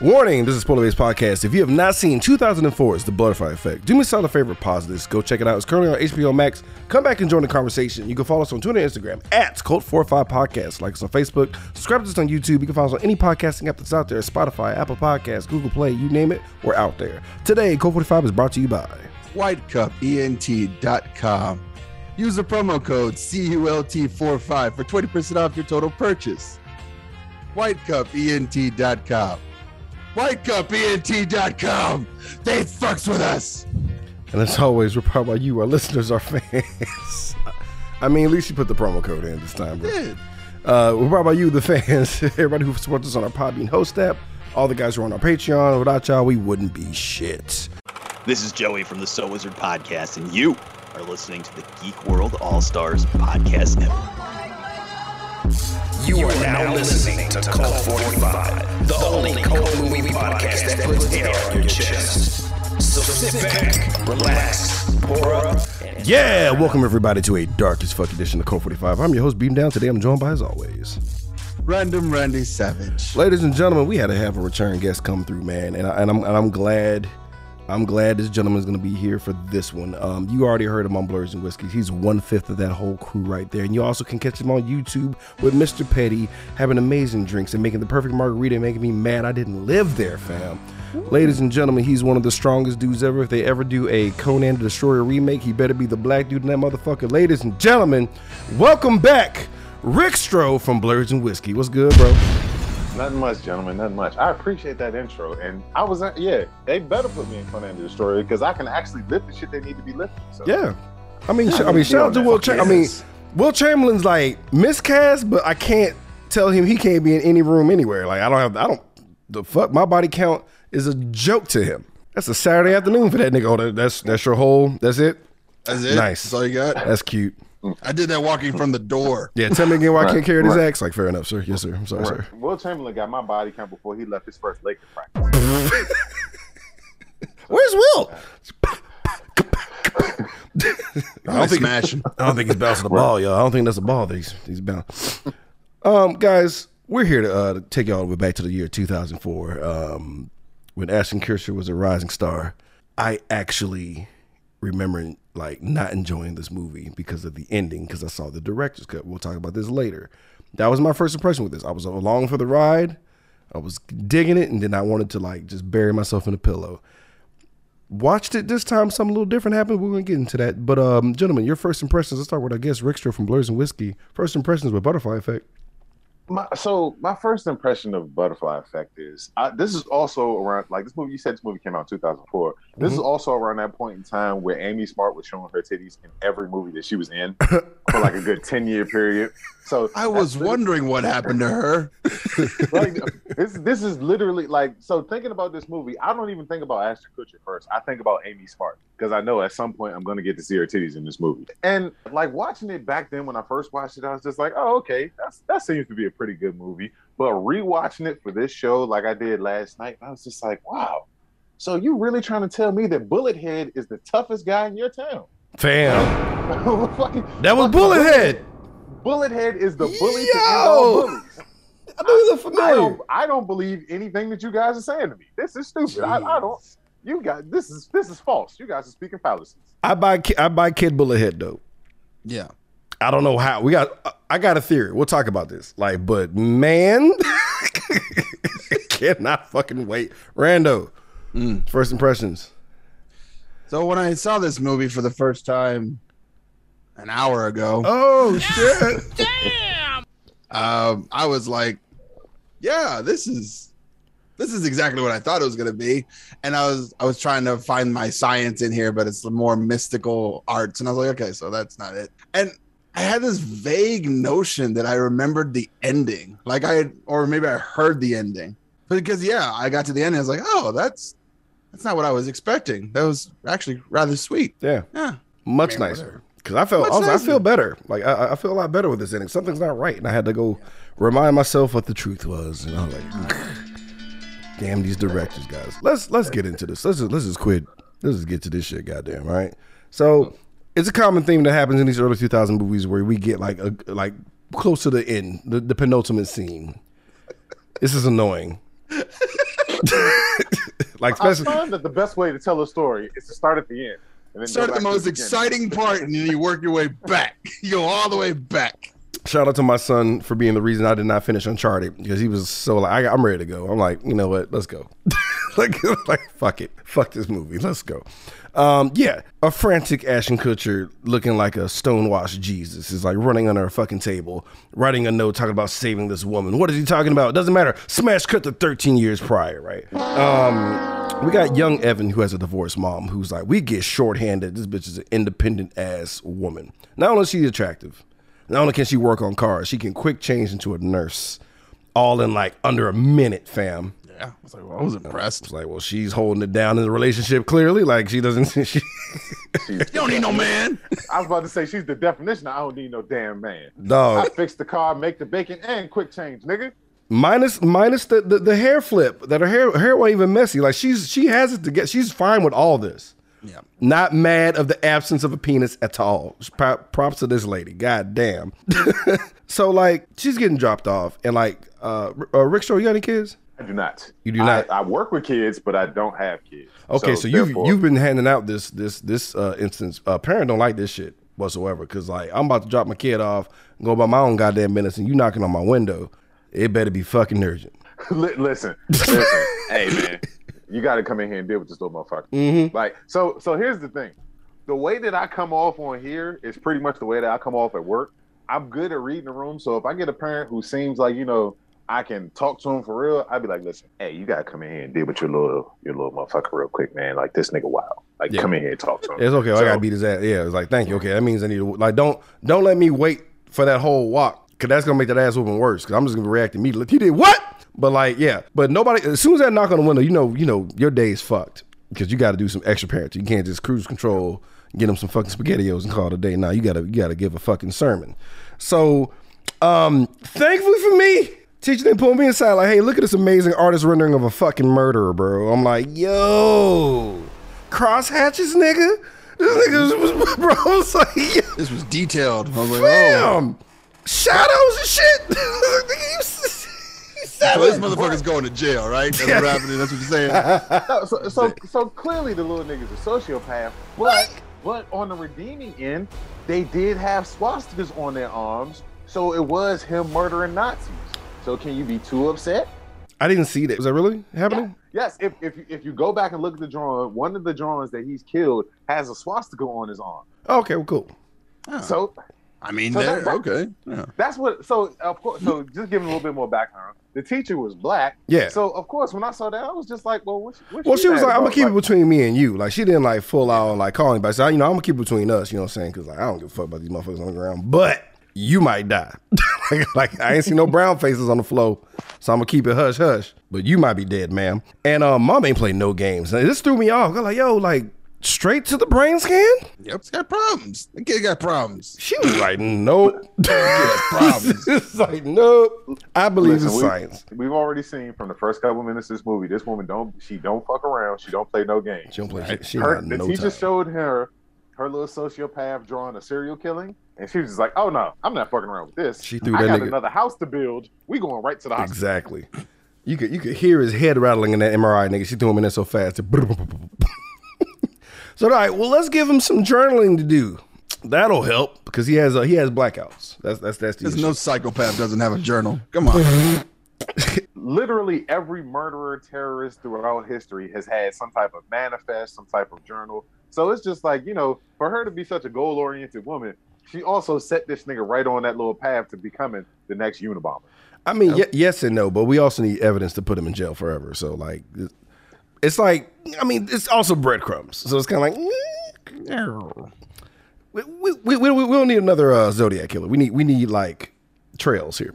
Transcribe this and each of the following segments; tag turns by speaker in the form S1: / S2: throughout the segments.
S1: Warning, this is Spoiler Based Podcast. If you have not seen 2004's The Butterfly Effect, do me a solid favor, pause this, go check it out. It's currently on HBO Max. Come back and join the conversation. You can follow us on Twitter and Instagram at Cult45 Podcast. Like us on Facebook, subscribe to us on YouTube. You can follow us on any podcasting app that's out there Spotify, Apple Podcasts, Google Play, you name it, we're out there. Today, Cult45 is brought to you by
S2: whitecupent.com. Use the promo code CULT45 for 20% off your total purchase. whitecupent.com. whitecupent.com. They fucks with us.
S1: And as always, we're proud by you, our listeners, our fans. I mean, at least you put the promo code in this time, bro.
S2: Yeah.
S1: Uh, we're proud by you, the fans, everybody who supports us on our Podbean host app, all the guys who are on our Patreon. Without y'all, we wouldn't be shit.
S3: This is Joey from the So Wizard Podcast, and you are listening to the Geek World All Stars Podcast Network.
S4: You are now listening to Cult 45, the only cult movie podcast that puts air on your chest. So sit back, relax, pour up,
S1: Yeah, welcome everybody to a dark as fuck edition of Cult 45. I'm your host, Beam Down. Today I'm joined by, as always,
S2: Random Randy Savage.
S1: ladies and gentlemen, we had to have a return guest come through, man, and, I, and I'm and I'm glad. I'm glad this gentleman's gonna be here for this one. Um, you already heard him on Blerds and Whiskey. He's one fifth of that whole crew right there. And you also can catch him on YouTube with Mr. Petty having amazing drinks and making the perfect margarita and making me mad I didn't live there, fam. Ladies and gentlemen, he's one of the strongest dudes ever. If they ever do a Conan the Destroyer remake, he better be the black dude in that motherfucker. Ladies and gentlemen, welcome back, Rick Stroh from Blerds and Whiskey. What's good, bro?
S5: Nothing much, gentlemen. Nothing much. I appreciate that intro, and I was, uh, yeah, they better put me in front end of the story because I can actually lift the shit they need to be lifted. So.
S1: Yeah. I mean, sh- I mean, shout out to. Will.
S5: Fuck
S1: I mean. Wilt Chamberlain's like miscast, but I can't tell him he can't be in any room anywhere. Like I don't have, I don't. The fuck, my body count is a joke to him. That's a Saturday afternoon for that nigga. Oh, that- that's that's your whole. That's it.
S2: That's it.
S1: Nice.
S2: That's all you got.
S1: That's cute.
S2: I did that walking from the door.
S1: Yeah, tell me again why I can't carry this
S5: right.
S1: axe. Like fair enough, sir. Yes, sir. I'm sorry, sir.
S5: Wilt Chamberlain got my body count before he left his first Laker practice.
S1: Where's Will? I
S2: I
S1: don't think
S2: smashing.
S1: I don't think he's bouncing the ball, yo. I don't think that's a ball that he's he's bouncing. Um, guys, we're here to, uh, to take y'all way back to the year 2004, um, when Ashton Kutcher was a rising star. I actually remember like not enjoying this movie because of the ending, because I saw the director's cut. We'll talk about this later. That was my first impression with this. I was along for the ride. I was digging it, and then I wanted to like just bury myself in a pillow watched it this time. Something a little different happened. We're gonna get into that. But um, gentlemen, your first impressions. Let's start with I guess Rickster from Blerds and Whiskey. First impressions with Butterfly Effect.
S5: My, so my first impression of Butterfly Effect is I, this is also around like this movie. You said this movie came out in 2004. This is mm-hmm. also around that point in time where Amy Smart was showing her titties in every movie that she was in for like a good 10 year period. So
S2: I was wondering what happened to her.
S5: like this this is literally like so thinking about this movie i don't even think about ashton kutcher first. I think about amy smart because i know at some point i'm going to get to see her titties in this movie. And like watching it back then when i first watched it i was just like oh okay. That's that seems to be a pretty good movie. But rewatching it for this show like i did last night i was just like wow so you really trying to tell me that bullethead is the toughest guy in your town
S1: Fam,
S5: Fucking-
S1: that was
S5: fucking
S1: Bullethead.
S5: bullethead is the bully to
S1: Yo!
S5: end all bullies
S1: I knew you looked
S5: I don't, I don't believe anything that you guys are saying to me. This is stupid. I, I don't. You guys, this is this is false. You guys are speaking fallacies.
S1: I buy Ki- I buy Kid Bullethead though.
S2: Yeah.
S1: I don't know how. We got. I got a theory. We'll talk about this. Like, but man, cannot fucking wait. Rando, first impressions.
S2: So when I saw this movie for the first time an hour ago,
S1: Oh shit! Damn.
S2: Um, I was like, "Yeah, this is this is exactly what I thought it was going to be." And I was I was trying to find my science in here, but it's the more mystical arts, and I was like, "Okay, so that's not it." And I had this vague notion that I remembered the ending, like I had, or maybe I heard the ending, because yeah, I got to the end, and I was like, "Oh, that's that's not what I was expecting." That was actually rather sweet.
S1: Yeah.
S2: Yeah.
S1: much nicer.
S2: whatever.
S1: Because I felt,
S2: Much
S1: I, was, I feel better. Like I, I feel a lot better with this ending. Something's not right, and I had to go remind myself what the truth was. And I'm like, damn these directors, guys. Let's let's get into this. Let's just, let's just quit. Let's just get to this shit, goddamn. Right. So it's a common theme that happens in these early 2000 movies where we get like a like close to the end, the, the penultimate scene. This is annoying. like
S5: I find that the best way to tell a story is to start at the end. And then
S2: Start at the most
S5: beginning.
S2: exciting part, and then you work your way back. You go all the way back.
S1: Shout out to my son for being the reason I did not finish Uncharted because he was so like I, I'm ready to go. I'm like, you know what? Let's go. like, like fuck it, fuck this movie. Let's go. Um, yeah, a frantic Ashton Kutcher looking like a stonewashed Jesus is like running under a fucking table, writing a note talking about saving this woman. What is he talking about? Doesn't matter. Smash cut to 13 years prior, right? Um, we got young Evan who has a divorced mom who's like, we get shorthanded. This bitch is an independent ass woman. Not only is she attractive, not only can she work on cars, she can quick change into a nurse, all in like under a minute, fam.
S2: Yeah, I was like, well, I was impressed.
S1: It's like, well, she's holding it down in the relationship clearly. Like she doesn't. She,
S2: You don't need no man.
S5: I was about to say she's the definition. of I don't need no damn man. I
S1: dog.
S5: fix the car, make the bacon, and quick change, nigga.
S1: minus minus the, the the hair flip that her hair her hair wasn't even messy. Like she's she has it to get. She's fine with all this.
S2: Yeah.
S1: Not mad of the absence of a penis at all. Props to this lady. God damn. so like she's getting dropped off, and like uh, uh Rick Shaw, you got any kids?
S5: I do not.
S1: You do not?
S5: I, work with kids, but I don't have kids.
S1: Okay, so, you've you've been handing out this this this uh, instance. Uh, parent don't like this shit whatsoever because like I'm about to drop my kid off, go about my own goddamn business, and you knocking on my window. It better be fucking urgent.
S5: Li- listen, listen. hey man, you got to come in here and deal with this little motherfucker.
S1: Mm-hmm.
S5: Like, so, so here's the thing: the way that I come off on here is pretty much the way that I come off at work. I'm good at reading the room, so if I get a parent who seems like you know I can talk to him for real, I'd be like, listen, hey, you gotta come in here and deal with your little your little motherfucker real quick, man. Like this nigga wild. Like,
S1: Yeah.
S5: come in here and talk to him.
S1: It's okay. I gotta beat his ass. Yeah, it's like thank you. Okay, that means I need to like don't don't let me wait for that whole walk because that's gonna make that ass whooping worse. Because I'm just gonna react immediately. He did what? But like yeah, but nobody. As soon as that knock on the window, you know you know your day's fucked because you got to do some extra parenting. You can't just cruise control, get them some fucking spaghettios and call it a day. Now you gotta you gotta give a fucking sermon. So um thankfully for me. Teacher didn't pull me inside. like, hey, look at this amazing artist rendering of a fucking murderer, bro. I'm like, yo, cross hatches, nigga. This nigga was, bro. I was like, yo,
S2: This was detailed. I was like, oh,
S1: shadows and shit. He
S2: so this
S1: savage.
S2: motherfucker's going to jail, right? That's what happened. That's what you're saying.
S5: So, so, so clearly the little nigga's a sociopath, but but on the redeeming end, they did have swastikas on their arms, so it was him murdering Nazis. So can you be too upset?
S1: I didn't see that. Was that really happening?
S5: Yes, if if you, if you go back and look at the drawing, one of the drawings that he's killed has a swastika on his arm.
S1: Okay, well, cool.
S5: So
S2: I mean,
S5: So that-
S2: Okay. Yeah.
S5: that's what. So of course, so just giving a little bit more background. The teacher was black.
S1: Yeah.
S5: So of course, when I saw that, I was just like, well, what? what
S1: Well, she was like, "I'm gonna
S5: about?
S1: keep it between me and you." Like, she didn't like full out like calling, but I said, "You know, I'm gonna keep it between us." You know what I'm saying? Because like, I don't give a fuck about these motherfuckers on the ground, but you might die. like, like, I ain't seen no brown faces on the floor, so I'm gonna keep it hush hush. But you might be dead, ma'am. And um, mom ain't played no games. And this threw me off. I'm like, yo, like straight to the brain scan.
S2: Yep. He's got problems. The kid got problems.
S1: She was like, nope.
S2: problems.
S1: it's like, nope. I believe
S5: Listen,
S1: in
S5: we-
S1: science.
S5: We've already seen from the first couple minutes of this movie, this woman don't she don't fuck around. She don't play no games.
S1: She don't play. She, she
S5: Her,
S1: not
S5: the
S1: no
S5: teacher
S1: time.
S5: showed her her little sociopath drawing a serial killing, and she was just like, "Oh no, I'm not fucking around with this.
S1: She threw
S5: I
S1: that
S5: got
S1: nigga-
S5: another house to build. We going right to the hospital."
S1: Exactly. You could you could hear his head rattling in that MRI, nigga. She threw him in there so fast. so all right, well let's give him some journaling to do. That'll help because he has uh, he has blackouts. That's that's that's the
S2: There's
S1: issue.
S2: no psychopath doesn't have a journal. Come on.
S5: Literally every murderer, terrorist throughout history has had some type of manifest, some type of journal. So it's just like you know, for her to be such a goal oriented woman, she also set this nigga right on that little path to becoming the next Unabomber.
S1: I mean, ye- yes and no, but we also need evidence to put him in jail forever. So like, it- it's like I mean, it's also breadcrumbs. So it's kind of like. We, we, we, we, we don't need another uh, Zodiac killer. We need we need like trails here.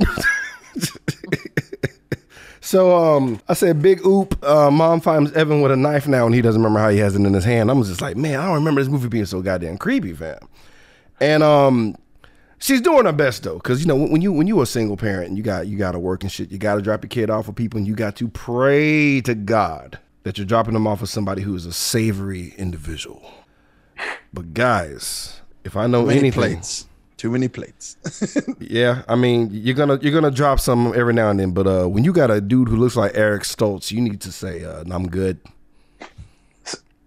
S1: so um, I said, big oop. Uh, Mom finds Evan with a knife now, and he doesn't remember how he has it in his hand. I'm just like, man, I don't remember this movie being so goddamn creepy, fam. And um, she's doing her best though, because you know when you when you a single parent and you got you got to work and shit, you got to drop your kid off with people, and you got to pray to God that you're dropping them off with somebody who is a savory individual. But guys, if I know
S2: Many
S1: anything,
S2: plates. Too many plates.
S1: Yeah, I mean you're gonna you're gonna drop some every now and then, but uh, when you got a dude who looks like Eric Stoltz, you need to say uh, I'm good.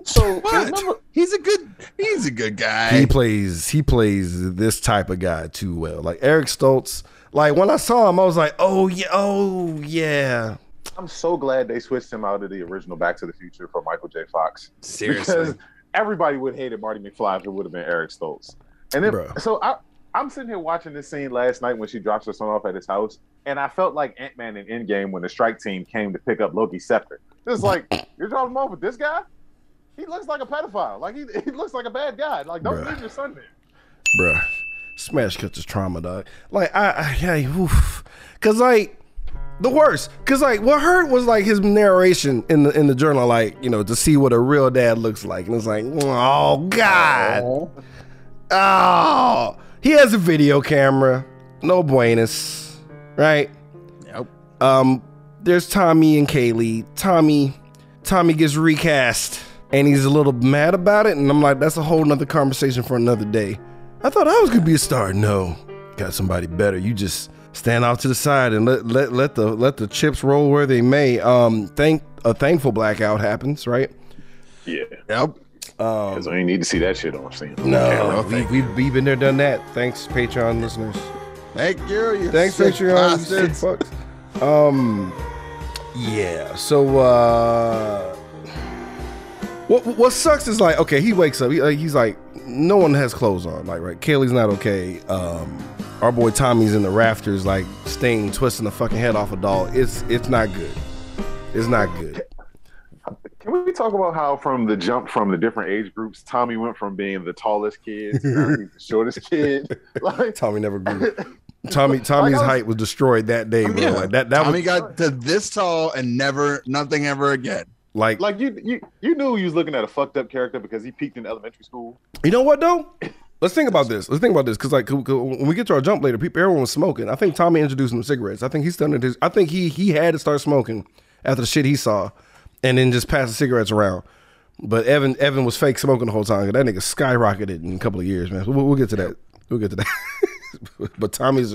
S5: So
S2: what?
S5: remember,
S2: He's a good. He's a good guy.
S1: He plays he plays this type of guy too well. Like Eric Stoltz. Like when I saw him, I was like, oh yeah, oh yeah.
S5: I'm so glad they switched him out of the original Back to the Future for Michael J. Fox.
S2: Seriously.
S5: Because everybody would have hated Marty McFly if it would have been Eric Stoltz. And then,
S1: Bruh.
S5: so I, I'm sitting here watching this scene last night when she drops her son off at his house, and I felt like Ant Man in Endgame when the strike team came to pick up Loki's scepter. It's like you're dropping him off with this guy. He looks like a pedophile. Like he, he looks like a bad guy. Like don't
S1: Bruh.
S5: leave your son there.
S1: Bruh. Smash cut is trauma, dog. Like I, I yeah, oof. Cause like the worst. Cause like what hurt was like his narration in the in the journal, like, you know, to see what a real dad looks like. And it's like, oh God. Oh. He has a video camera. No buenas. Right?
S2: Yep.
S1: Um, there's Tommy and Kaylee. Tommy, Tommy gets recast, and he's a little mad about it. And I'm like, that's a whole nother conversation for another day. I thought I was gonna be a star. No, got somebody better. You just stand out to the side and let let let the let the chips roll where they may. Um, thank a thankful blackout happens, right?
S5: Yeah,
S2: Yep.
S5: because I ain't need to see that shit on scene.
S1: No, we, we've, we've been there, done that. Thanks, Patreon listeners.
S2: Thank you. you
S1: Thanks, Patreon. You fucks. Um, yeah. So, uh, what what sucks is like, okay, he wakes up. He, like, he's like, no one has clothes on. Like, right? Kaylee's not okay. Um, our boy Tommy's in the rafters, like Sting twisting the fucking head off a doll. It's it's not good. It's not good.
S5: Can we talk about how from the jump from the different age groups, Tommy went from being the tallest kid to the shortest kid? Like,
S1: Tommy never grew. Tommy Tommy's
S5: was-
S1: height was destroyed that day, bro.
S2: Yeah.
S1: Like that that
S2: Tommy
S1: was
S2: got to this tall and never, nothing ever again.
S1: Like
S5: like you, you, you knew he was looking at a fucked up character because he peaked in elementary school.
S1: You know what though? Let's think about this. Let's think about this because like, 'cause when we get to our jump later, people everyone was smoking. I think Tommy introduced him to cigarettes. I think he started his. I think he he had to start smoking after the shit he saw, and then just pass the cigarettes around. But Evan Evan was fake smoking the whole time. That nigga skyrocketed in a couple of years, man. We'll, we'll get to that. We'll get to that. but Tommy's.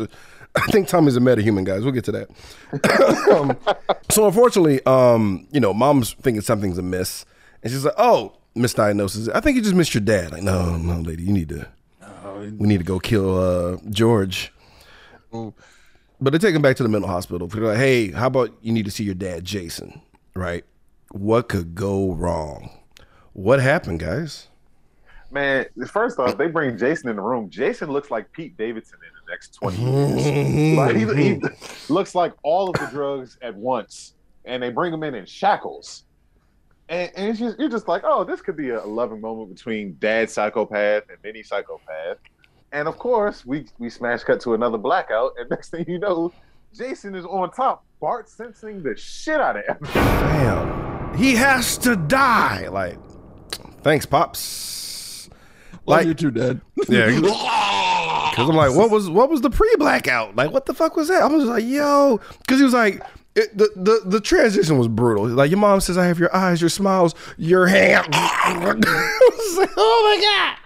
S1: I think Tommy's a metahuman, guys. We'll get to that. um, so unfortunately, um, you know, mom's thinking something's amiss, and she's like, "Oh, misdiagnosis. I think you just missed your dad." Like, no, no, lady, you need to. We need to go kill uh, George. But they take him back to the mental hospital. They're like, "Hey, how about you need to see your dad, Jason? Right? What could go wrong? What happened, guys?
S5: Man, first off, they bring Jason in the room. Jason looks like Pete Davidson in the next 20 years. Mm-hmm. like, he, he mm-hmm. looks like all of the drugs at once. And they bring him in in shackles. And, and it's just, you're just like, oh, this could be a loving moment between dad psychopath and mini psychopath. And of course, we, we smash cut to another blackout. And next thing you know, Jason is on top. Bart sensing the shit out of him.
S1: Damn, he has to die. Like, thanks, pops.
S2: Like you're too dead.
S1: yeah, Because I'm like, what was what was the pre blackout? Like, what the fuck was that? I was like, yo, because he was like, it, the the the transition was brutal. Like, your mom says, I have your eyes, your smiles, your hand. Like, oh my god.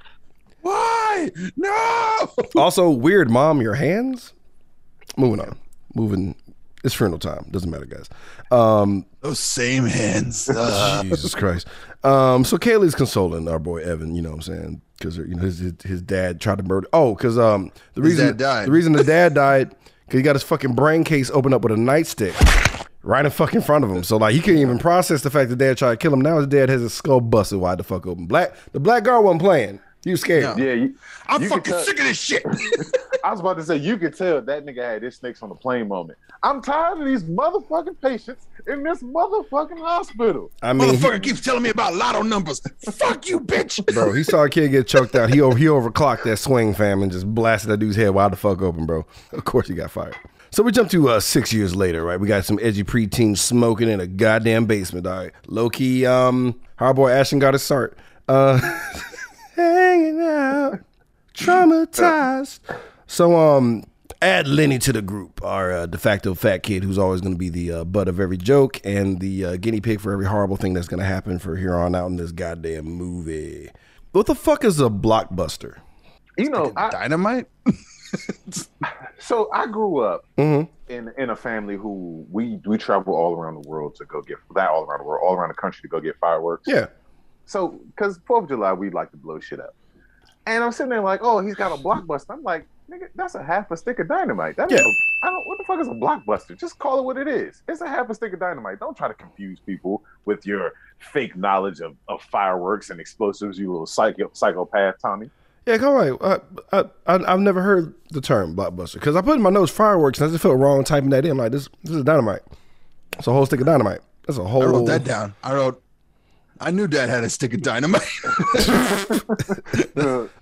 S2: Why? No.
S1: Also, weird, mom, your hands. Moving on, moving. It's funeral time. Doesn't matter, guys. Um,
S2: Those same hands. Ugh.
S1: Jesus Christ. Um, so Kaylee's consoling our boy Evan, you know what I'm saying? Because you know his, his his dad tried to murder. Oh, because um the
S2: His
S1: reason
S2: dad died.
S1: the reason the dad died because he got his fucking brain case opened up with a nightstick right in fucking front of him. So like he couldn't even process the fact that dad tried to kill him. Now his dad has his skull busted wide the fuck open. Black the black girl wasn't playing. He was scared.
S2: No.
S5: Yeah, you,
S2: I'm
S5: You
S2: fucking
S5: tell-
S2: sick of this shit.
S5: I was about to say you could tell that nigga had his snakes on the plane moment. I'm tired of these motherfucking patients in this motherfucking hospital.
S1: I mean, he-
S2: Motherfucker keeps telling me about lotto numbers. Fuck you, bitch.
S1: bro, he saw a kid get choked out. He over, he overclocked that swing fam and just blasted that dude's head wide the fuck open, bro. Of course he got fired. So we jump to uh, six years later, right? We got some edgy preteens smoking in a goddamn basement. All right, low key, um, our boy Ashton got his start. Uh, hanging out, traumatized. So um, add Lenny to the group, our uh, de facto fat kid who's always going to be the uh, butt of every joke and the uh, guinea pig for every horrible thing that's going to happen for here on out in this goddamn movie. What the fuck is a blockbuster?
S5: You know, I,
S2: Dynamite.
S5: so I grew up
S1: hmm
S5: in in a family who we we travel all around the world to go get that all around the world, all around the country to go get fireworks.
S1: Yeah.
S5: So, because Fourth of July, we like to blow shit up, and I'm sitting there like, oh, he's got a blockbuster. I'm like, nigga, that's a half a stick of dynamite. That
S1: Yeah.
S5: ain't a- I don't. What the fuck is a blockbuster? Just call it what it is. It's a half a stick of dynamite. Don't try to confuse people with your fake knowledge of, of fireworks and explosives. You little psycho, psychopath, Tommy.
S1: Yeah, go right. I, I, I, I've never heard the term blockbuster because I put in my notes fireworks and I just felt wrong typing that in. I'm like, this, this is dynamite. It's a whole stick of dynamite. That's a whole.
S2: I wrote that down. I wrote. I knew Dad had a stick of dynamite.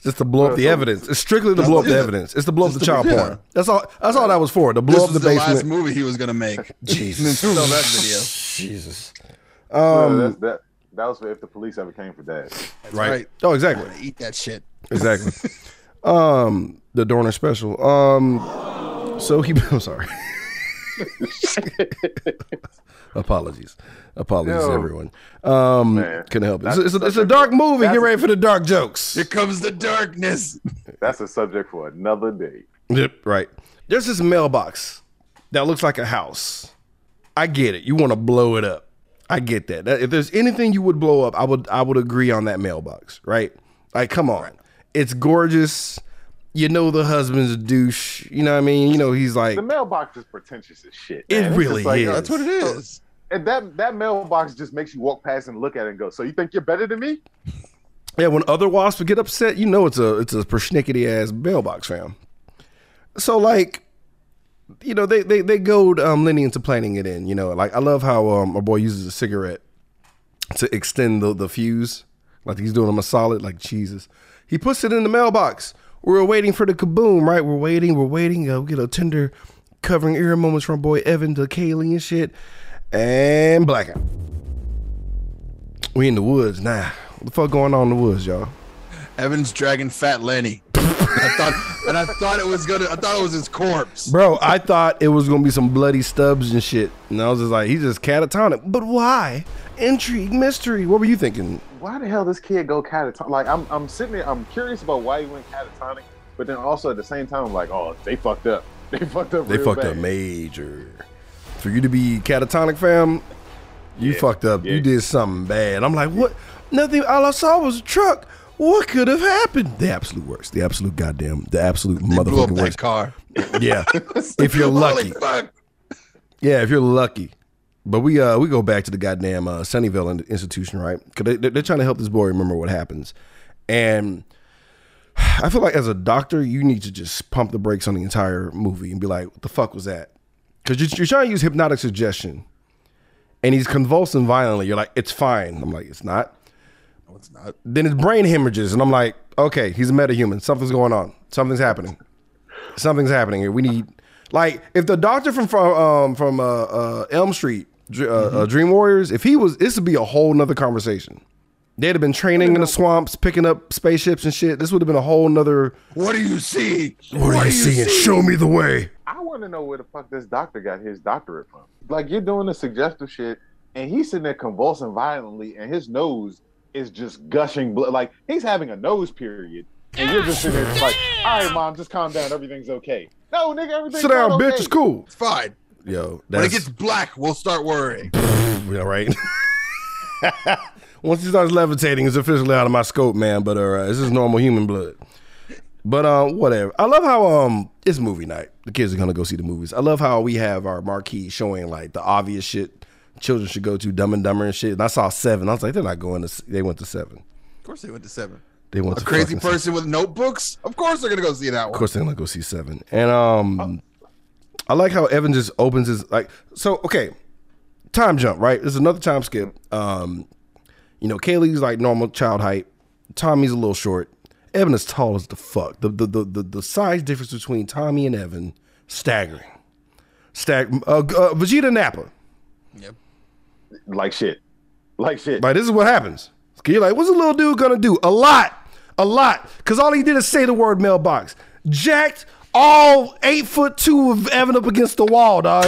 S1: Just to blow up the evidence. It's strictly to blow up the evidence. It's to blow up the child
S2: yeah.
S1: porn. That's all. That's all that was for. To blow
S2: this
S1: up
S2: was
S1: the
S2: the, last
S1: basement.
S2: movie he was gonna make.
S1: Jesus.
S2: Sell that video.
S1: Jesus. Um.
S5: that's, that that was for if the police ever came for Dad.
S1: Right.
S2: right.
S1: Oh, exactly.
S2: Eat that shit.
S1: Exactly. um. The Dorner special. Um. So he. I'm sorry. Apologies. Apologies,
S5: Yo.
S1: everyone. Um,
S5: Man.
S1: couldn't help it. It's, it's a, it's a dark movie. Get ready for the dark jokes.
S2: Here comes the darkness.
S5: That's a subject for another day.
S1: Yep, right. There's this mailbox that looks like a house. I get it. You want to blow it up. I get that. That- If there's anything you would blow up, I would I would agree on that mailbox, right? Like, come on. It's gorgeous. You know the husband's a douche. You know what I mean? You know he's like
S5: The mailbox is pretentious as shit.
S1: It
S5: man. It's
S1: really
S5: just like,
S1: is.
S5: uh,
S2: That's what it is.
S5: And that that mailbox just makes you walk past and look at it and go, "So you think you're better than me?"
S1: Yeah, when other wasps get upset, you know it's a it's a persnickety ass mailbox, fam. So like, you know, they they they goad um, Lenny into planning it in. You know, like I love how um our boy uses a cigarette to extend the the fuse, like he's doing him a solid. Like Jesus, he puts it in the mailbox. We're waiting for the kaboom, right? We're waiting, we're waiting. We get a tender covering ear moments from boy Evan to Kaylee and shit, and blackout. We in the woods now. What the fuck going on in the woods, y'all?
S2: Evan's dragging Fat Lenny. I thought, and I thought it was gonna. I thought it was his corpse.
S1: Bro, I thought it was gonna be some bloody stubs and shit. And I was just like, he's just catatonic. But why? Intrigue, mystery. What were you thinking?
S5: Why the hell this kid go catatonic? Like I'm I'm sitting there, I'm curious about why he went catatonic, but then also at the same time, I'm like, oh, they fucked up. They fucked up.
S1: They
S5: real
S1: fucked
S5: bad.
S1: up major. For you to be catatonic, fam, you fucked up.
S5: yeah.
S1: You did something bad. I'm like, what? Nothing. All I saw was a truck. What could have happened? The absolute worst. The absolute goddamn. The absolute
S2: They
S1: motherfucking worst.
S2: car.
S1: Yeah. if you're lucky. Yeah, if you're lucky. But we uh we go back to the goddamn uh, Sunnyvale institution, right? Because they, they're trying to help this boy remember what happens, and I feel like as a doctor, you need to just pump the brakes on the entire movie and be like, "What the fuck was that?" Because you're, you're trying to use hypnotic suggestion, and he's convulsing violently. You're like, "It's fine." I'm like, "It's not."
S2: No, it's not.
S1: Then his brain hemorrhages, and I'm like, "Okay, he's a metahuman. Something's going on. Something's happening. Something's happening here. We need." Like if the doctor from from um, from uh, uh, Elm Street, Dr- uh, uh, Dream Warriors, if he was, this would be a whole nother conversation. They'd have been training in the swamps, picking up spaceships and shit. This would have been a whole nother.
S2: What do you see?
S1: What are you seeing? Show me the way.
S5: I want to know where the fuck this doctor got his doctorate from. Like you're doing the suggestive shit, and he's sitting there convulsing violently, and his nose is just gushing blood. Like he's having a nose period, and you're just sitting there like, all right, mom, just calm down. Everything's okay. No, nigga, everything's
S1: Sit down,
S5: not
S1: bitch.
S5: okay.
S1: It's cool.
S2: It's fine.
S1: Yo,
S2: When it gets black, we'll start worrying.
S1: yeah, right. Once he starts levitating, it's officially out of my scope, man. But uh, this is normal human blood. But um, whatever. I love how um, it's movie night. The kids are gonna go see the movies. I love how we have our marquee showing like the obvious shit children should go to, Dumb and Dumber and shit. And I saw seven. I was like, they're not going to. They went to seven.
S2: Of course, they went to seven.
S1: They went to
S2: A
S1: to
S2: crazy
S1: fucking seven.
S2: person with notebooks. Of course, they're gonna go see that one.
S1: Of course, they're gonna go see seven. And um, I like how Evan just opens his like. So okay, time jump. Right, there's another time skip. Um, you know, Kaylee's like normal child height. Tommy's a little short. Evan is tall as the fuck. The the the the, the size difference between Tommy and Evan staggering. Stag. Uh, uh, Vegeta Nappa.
S2: Yep.
S5: Like shit. Like shit.
S1: Like this is what happens. You're like, what's a little dude gonna do? A lot, a lot. Cause all he did is say the word mailbox. Jacked all eight foot two of Evan up against the wall, dog.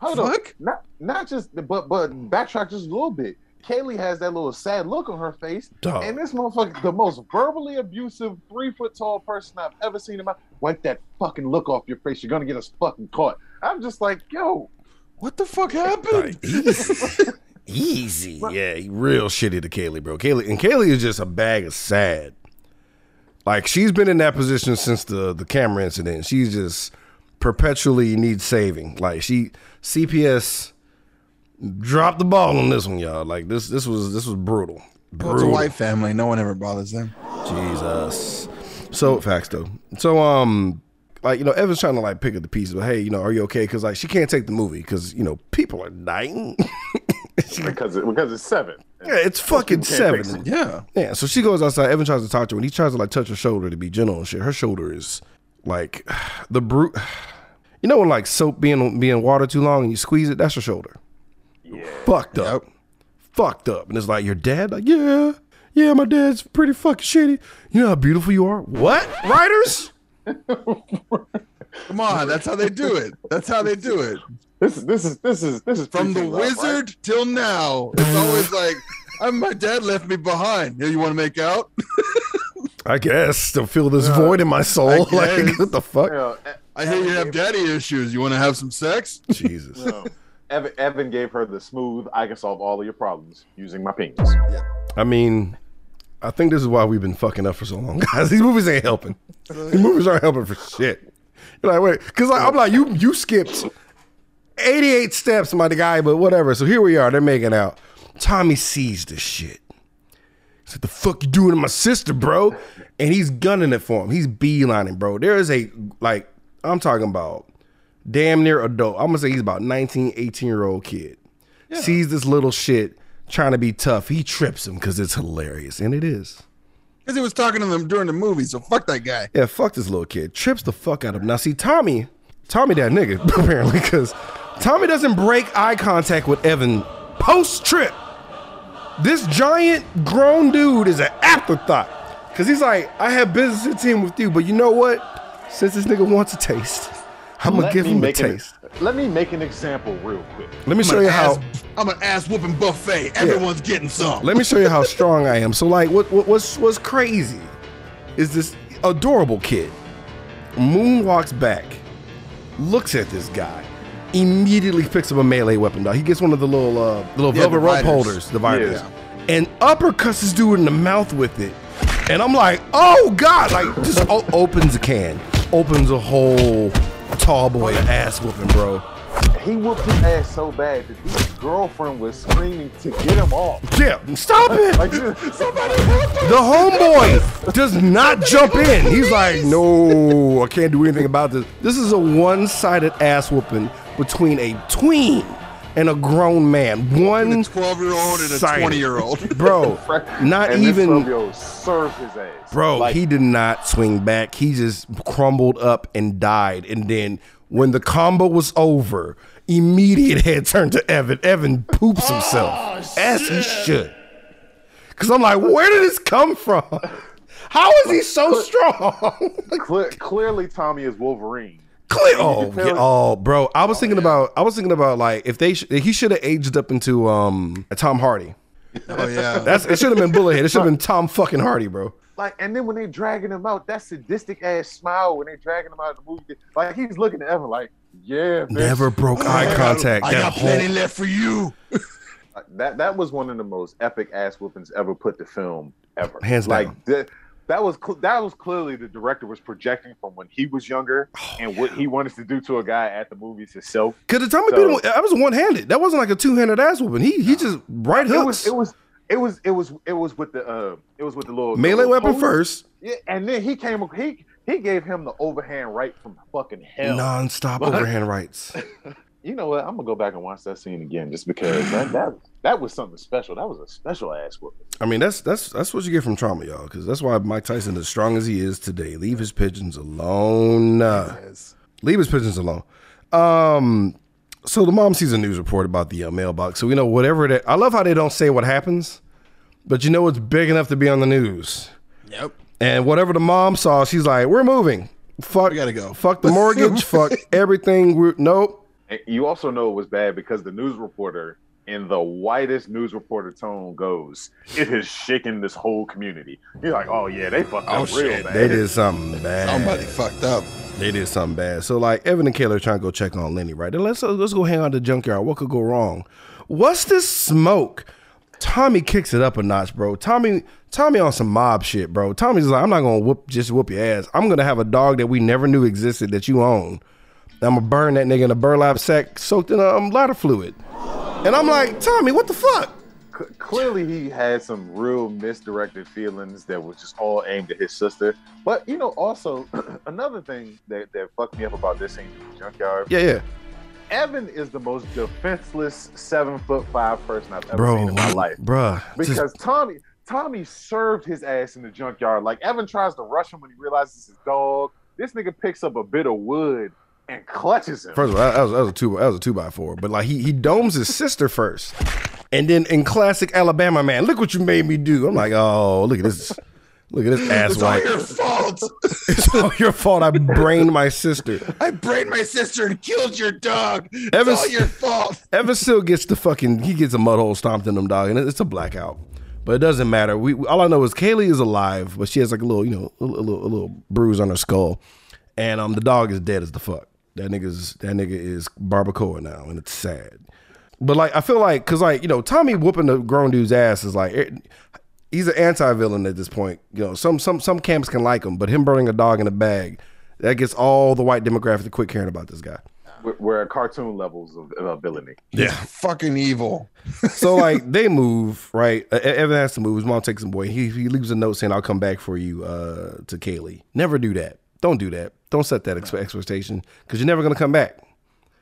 S5: Hold on. Not not just but but backtrack just a little bit. Kaylee has that little sad look on her face,
S1: Dog.
S5: and this motherfucker, the most verbally abusive three foot tall person I've ever seen in my wipe that fucking look off your face. You're gonna get us fucking caught. I'm just like, yo,
S2: What the fuck happened?
S1: Like, easy. easy. Yeah, he real shitty to Kaylee, bro. Kaylee and Kaylee is just a bag of sad. Like she's been in that position since the the camera incident. She's just perpetually needs saving. Like she CPS dropped the ball on this one, y'all. Like this this was this was brutal.
S2: Well, it's a white family. No one ever bothers them.
S1: Jesus. So facts though. So um, like you know, Evan's trying to like pick up the pieces. But hey, you know, are you okay? Because like she can't take the movie because you know people are dying.
S5: Because it, because it's seven.
S1: yeah, it's fucking seven.
S2: Yeah.
S1: Yeah. So she goes outside. Evan tries to talk to her, and he tries to like touch her shoulder to be gentle and shit. Her shoulder is like the brute. You know when like soap being being water too long and you squeeze it, that's her shoulder.
S5: Yeah.
S1: Fucked up.
S2: Yep.
S1: Fucked up. And it's like your dad. Like yeah, yeah, my dad's pretty fucking shitty. You know how beautiful you are. What writers?
S2: Come on, that's how they do it. That's how they do it.
S5: This is this is this is this is
S2: From the
S5: preaching love, right?
S2: wizard till now, it's always like, I'm, my dad left me behind. Yeah, you want to make out?
S1: I guess to fill this void in my soul. Like
S2: guess.
S1: what the fuck?
S5: You know, E-
S2: I hear you have daddy issues. You want to have some sex?
S1: Jesus.
S5: you know, Evan, Evan gave her the smooth. I can solve all of your problems using my penis.
S1: I mean, I think this is why we've been fucking up for so long, guys. These movies ain't helping. These movies aren't helping for shit. You're like, wait, because like, I'm like, you you skipped 88 steps, my guy, but whatever. So here we are. They're making out. Tommy sees this shit. He's like, the fuck you doing to my sister, bro? And he's gunning it for him. He's beelining, bro. There is a, like, I'm talking about damn near adult. I'm gonna say he's about 19, 18 year old kid. Sees this little shit trying to be tough. He trips him because it's hilarious. And it is.
S2: Because he was talking to them during the movie, so fuck that guy.
S1: Yeah, fuck this little kid. Trips the fuck out of him. Now, see, Tommy, Tommy that nigga, apparently, because Tommy doesn't break eye contact with Evan post trip. This giant grown dude is an afterthought. Because he's like, I have business to team with you, but you know what? Since this nigga wants a taste, I'm going to give him a
S5: make an-
S1: taste.
S5: Let me make an example real quick.
S1: Let me
S2: I'm
S1: show
S2: an
S1: you how.
S2: I'm an ass whooping buffet. Everyone's getting some.
S1: Let me show you how strong I am. So, like, what, what what's what's crazy is this adorable kid moonwalks back, looks at this guy, immediately picks up a melee weapon. Dog. He gets one of the little uh, the little
S2: Yeah,
S1: velvet rope
S2: dividers.
S1: holders, dividers,
S5: Yeah.
S1: and uppercuts this dude in the mouth with it. And I'm like, oh god! Like, just o- opens a can, opens a whole tall boy ass whooping, bro.
S5: He whooped his ass so bad that his girlfriend was screaming to get him off.
S1: Yeah, stop it!
S5: Like somebody help us!
S1: The homeboy does not jump in. He's like, no, I can't do anything about this. This is a one sided ass whooping between a tween and a grown man.
S2: a
S1: One
S2: 12 year old and a 20 year old.
S1: Bro, not
S5: and
S1: even.
S5: Served his ass.
S1: Bro,
S5: Like,
S1: he did not swing back. He just crumbled up and died. And then when the combo was over, immediate head turned to Evan. Evan poops ah, himself as he should. Cause I'm like, where did this come from? How is he so strong?
S5: cle- clearly Tommy is Wolverine.
S1: Clear. Oh, yeah, oh, bro. I was thinking about. I was thinking about like if they sh- he should have aged up into um Tom Hardy.
S2: oh, yeah.
S1: That's it. Should have been Bullethead. It should have been Tom fucking Hardy, bro.
S5: Like, and then when they dragging him out, that sadistic ass smile when they dragging him out of the movie, like he's looking at Evan like, yeah, bitch.
S1: Never broke eye contact.
S2: I
S1: that
S2: got
S1: whole
S2: plenty left for you.
S5: That that was one of the most epic ass whoopings ever put to film ever.
S1: Hands
S5: like
S1: down.
S5: that. That was cl- that was clearly the director was projecting from when he was younger
S1: Oh,
S5: and what he wanted to do to a guy at the movies himself.
S1: Cause the Tommy
S5: So-
S1: beat him, I was one handed. That wasn't like a two handed ass whooping. He he just right
S5: It
S1: hooks.
S5: was it was it was it was it was with the uh it was with the little
S1: melee
S5: the little
S1: weapon
S5: pose.
S1: first,
S5: Yeah, and then he came he he gave him the overhand right from fucking hell.
S1: non-stop overhand rights.
S5: You know what? I'm gonna go back and watch that scene again just because that that that was something special. That was a special ass whooping.
S1: I mean, that's that's that's what you get from trauma, y'all. Because that's why Mike Tyson, as strong as he is today, leave his pigeons alone.
S2: Yes.
S1: leave his pigeons alone. Um, so the mom sees a news report about the uh, mailbox, so we know whatever that. I love how they don't say what happens, but you know it's big enough to be on the news.
S2: Yep.
S1: And whatever the mom saw, she's like, "We're moving. Fuck,
S2: We gotta go.
S1: Fuck the mortgage. fuck everything. We're, nope.
S5: And you also know it was bad because the news reporter in the whitest news reporter tone goes, it has shaken this whole community. You're like, oh yeah, they fucked
S2: Oh,
S5: up real bad.
S1: They did something bad.
S2: Somebody fucked up.
S1: They did something bad. So like Evan and Kayla are trying to go check on Lenny, right? Then let's let's go hang out at the junkyard. What could go wrong? What's this smoke? Tommy kicks it up a notch, bro. Tommy Tommy on some mob shit, bro. Tommy's like, I'm not gonna whoop just whoop your ass. I'm gonna have a dog that we never knew existed that you own. I'm gonna burn that nigga in a burlap sack soaked in a um, lighter fluid. And I'm like, Tommy, what the fuck?
S5: C- clearly he had some real misdirected feelings that was just all aimed at his sister. But you know, also another thing that, that fucked me up about this scene in the junkyard.
S1: Yeah, yeah.
S5: Evan is the most defenseless seven foot five person I've ever
S1: Bro,
S5: seen in my life.
S1: bruh. just-
S5: Because Tommy Tommy served his ass in the junkyard. Like Evan tries to rush him when he realizes his dog. This nigga picks up a bit of wood and clutches him.
S1: First of all, that was, that was a two that was a two by four. But like he he domes his sister first, and then in classic Alabama man, look what you made me do. I'm like, oh, look at this, look at this ass
S2: It's all your fault.
S1: It's all your fault. I brained my sister.
S2: I brained my sister and killed your dog. It's
S1: Evans-
S2: all your fault.
S1: Evan still gets the fucking he gets a mud hole stomped in him, dog, and it's a blackout. But it doesn't matter. We all I know is Kaylee is alive, but she has like a little, you know, a, little, a little bruise on her skull, and um the dog is dead as the fuck. That nigga's that nigga is barbacoa now, and it's sad. But like I feel like because like you know Tommy whooping the grown dude's ass is like it, he's an anti villain at this point. You know some some some camps can like him, but him burning a dog in a bag that gets all the white demographic to quit caring about this guy.
S5: We're- We're at cartoon levels of, of villainy.
S1: Yeah.
S2: Fucking evil.
S1: so like they move right. Uh, Evan has to move. His mom takes him away. He he leaves a note saying, "I'll come back for you." Uh, to Kaylee. Never do that. Don't do that. Don't set that expe- expectation because you're never gonna come back.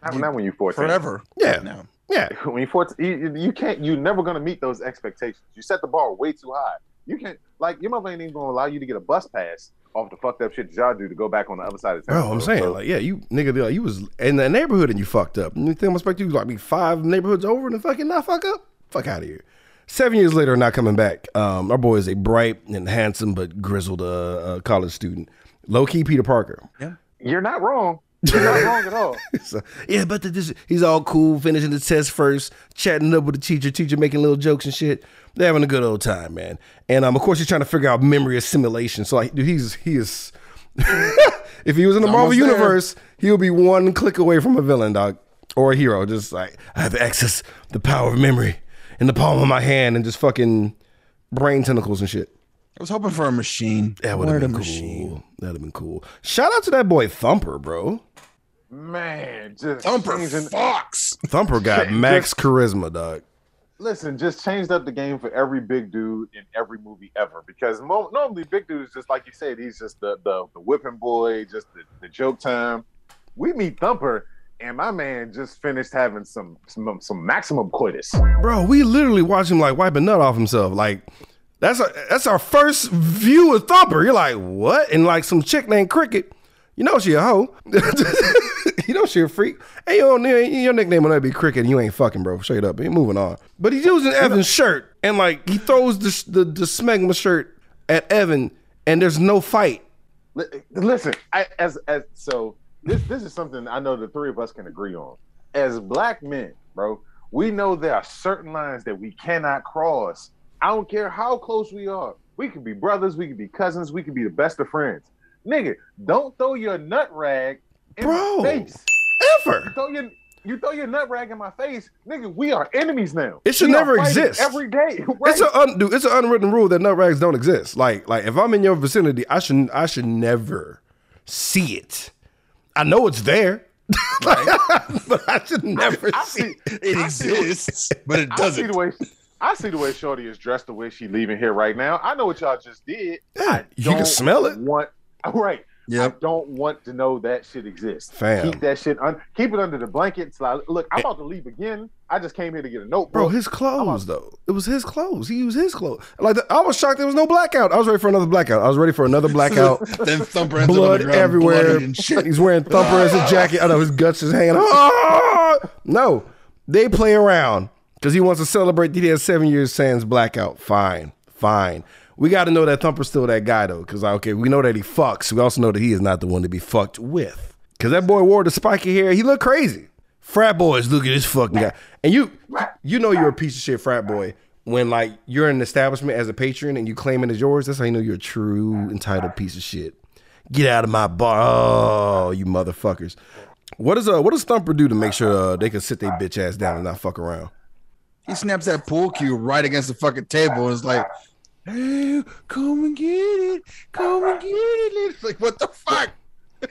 S5: Not, not when you're 14.
S2: Forever.
S1: Yeah.
S2: No.
S1: Yeah.
S5: When you're 14, you, you can't. You're never gonna meet those expectations. You set the bar way too high. You can't. Like your mother ain't even gonna allow you to get a bus pass off the fucked up shit that y'all do to go back on the other side of town.
S1: Bro, I'm saying
S5: So-
S1: like, yeah, you nigga, like, you was in the neighborhood and you fucked up. You think I'm expecting you to like be five neighborhoods over and fucking not fuck up? Fuck out of here. Seven years later, not coming back. Um, our boy is a bright and handsome but grizzled uh, uh, college student. Low key Peter Parker. Yeah.
S5: You're not wrong. You're not wrong at all.
S1: So, yeah, but the, this, he's all cool, finishing the test first, chatting up with the teacher, teacher making little jokes and shit. They're having a good old time, man. And um, of course, he's trying to figure out memory assimilation. So, like, dude, he's he is. if he was in the Marvel
S2: there.
S1: universe, he would be one click away from a villain, dog, or a hero. Just like I have access the power of memory in the palm of my hand, and just fucking brain tentacles and shit.
S2: I was hoping for a machine.
S1: That would have
S2: wanted
S1: been cool. That'd have been cool. Shout out to that boy Thumper, bro.
S5: Man, just
S2: Thumper
S5: changing-
S2: Fox.
S1: Thumper got
S5: Shit,
S1: max charisma, dog.
S5: Listen, just changed up the game for every big dude in every movie ever. Because mo- normally, big dudes just like you said, he's just the the, the whipping boy, just the, the joke time. We meet Thumper, and my man just finished having some some, some maximum coitus.
S1: Bro, we literally watch him like wipe a nut off himself. Like that's our, that's our first view of Thumper. You're like, what? And like some chick named Cricket. You know she a hoe. you know she a freak. Hey, yo, your nickname will not be Cricket. And you ain't fucking, bro. Straight up. Ain't moving on. But he's using Evan's shirt, and like he throws the the, the smegma shirt at Evan, and there's no fight.
S5: Listen, I, as as so this this is something I know the three of us can agree on. As black men, bro, we know there are certain lines that we cannot cross. I don't care how close we are. We could be brothers, we could be cousins, we could be the best of friends. Nigga, don't throw your nut rag in
S1: Bro.
S5: my face.
S1: Ever.
S5: You throw your you throw your nut rag in my face, nigga. We are enemies now.
S1: It should
S5: We
S1: never exist.
S5: every day. Right?
S1: It's an un, dude, it's an unwritten rule that nut rags don't exist. Like like if I'm in your vicinity, I should I should never see it. I know it's there, but I should never
S5: I
S1: see.
S5: see,
S2: It
S5: I see what-
S2: exists, but it
S5: I see
S2: doesn't.
S5: the way I see the way Shorty is dressed, the way she leaving here right now. I know what y'all just did.
S1: Yeah, you can smell it.
S5: Want right? I don't want to know that shit exists.
S1: Fam.
S5: Keep that shit un- keep it under the blanket. So I, look, I'm about to leave again. I just came here to get a notebook.
S1: Bro, his clothes though. It was his clothes. He used his clothes. Like I was shocked there was no blackout. I was ready for another blackout. I was ready for another blackout.
S2: then Thumper ends up on
S1: blood
S2: the
S1: everywhere.
S2: and shit.
S1: He's wearing thumper as a jacket. I know his guts is hanging. Ah! No, they play around because he wants to celebrate that he has seven years sans blackout. Fine, fine. We got to know that Thumper's still that guy though, because okay, we know that he fucks. We also know that he is not the one to be fucked with. Because that boy wore the spiky hair. He looked crazy. Frat boys, look at this fucking guy. And you you know you're a piece of shit frat boy when like you're in an establishment as a patron and you claim it as yours. That's how you know you're a true entitled piece of shit. Get out of my bar, oh, you motherfuckers. What does uh what does Thumper do to make sure uh, they can sit their bitch ass down and not fuck around?
S2: He snaps that pool cue right against the fucking table and is like, "Hey, come and get it, come and get it." It's like, what the fuck?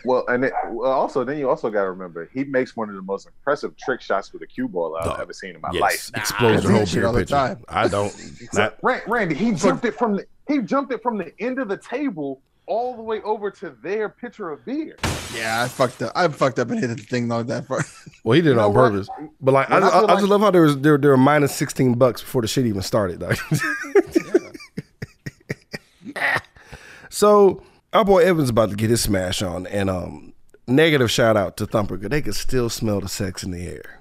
S5: Well, and it, well, also then you also got to remember he makes one of the most impressive trick shots with a cue ball I've
S1: Dog.
S5: ever seen in my
S1: Yes,
S5: life.
S1: explodes the
S2: I
S1: whole
S2: shit
S1: beer
S2: all the
S1: pitcher.
S2: time.
S1: I don't. Not,
S5: Randy, he jumped it from the he jumped it from the end of the table all the way over to their pitcher of beer.
S2: Yeah, I fucked up. I fucked up and hit the thing like that far.
S1: well, he did it
S5: know
S1: on
S5: what?
S1: purpose. But like, I,
S5: I
S1: I,
S5: feel
S1: I just love how there was there, there were minus sixteen bucks before the shit even started. Dog. so our boy Evans about to get his smash on, and um, negative shout out to Thumper. 'cause They could still smell the sex in the air.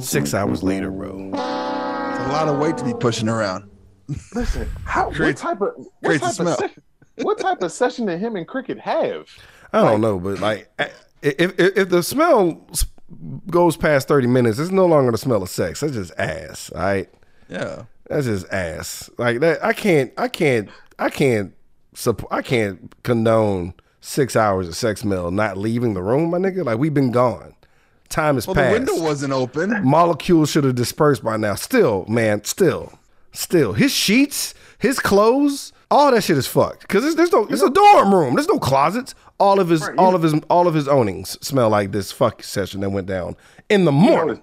S1: Six hours later, bro.
S2: It's a lot of weight to be pushing around.
S5: Listen, how what type of what
S2: creates a
S5: type
S2: smell.
S5: of session, what type of session did him and Cricket have?
S1: I don't know, but like, eh, if if, if the smell goes past thirty minutes, it's no longer the smell of sex. That's just ass. All right.
S2: Yeah.
S1: That's just ass. Like that. I can't. I can't. I can't. Support, I can't condone six hours of sex smell not leaving the room, my nigga. Like we've been gone. Time has
S2: Well,
S1: passed.
S2: the window wasn't open.
S1: Molecules should have dispersed by now. Still, man. Still, still. His sheets, his clothes, all that shit is fucked. Because there's, there's no. It's a dorm room. There's no closets. All of his,
S5: Right,
S1: all of his, all of his ownings smell like this fuck session that went down in the
S5: You know,
S1: morning.
S5: it's,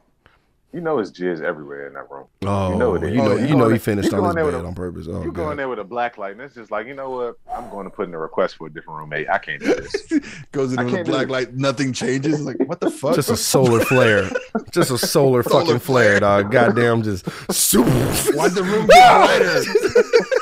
S5: you know it's jizz everywhere in that room.
S1: Oh,
S5: you know it is.
S1: you know,
S2: Oh,
S1: you know, he finished
S5: you
S1: on his bed
S5: a-
S1: on purpose. Oh,
S5: you go
S1: God.
S5: in there with a black light, and it's just like, you know what? I'm going to put in a request for a different roommate. I can't do this.
S2: Goes in with a black light. Nothing changes. Like, what the fuck?
S1: Just a solar flare. Just a solar,
S2: Solar
S1: fucking flare, dog. Goddamn, just super.
S2: Why'd the room get brighter?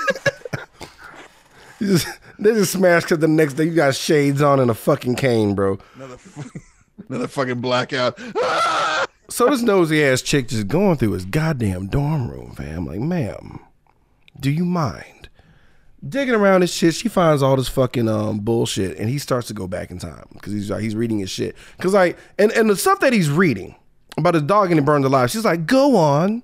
S1: Just, they just smashed because the next day you got shades on and a fucking cane, bro.
S2: another, another fucking blackout.
S1: So this nosy ass chick just going through his goddamn dorm room, fam. Like, ma'am, do you mind? Digging around his shit, she finds all this fucking um bullshit, and he starts to go back in time because he's like he's reading his shit. Cause like, and and the stuff that he's reading about his dog getting burned alive, she's like, go on,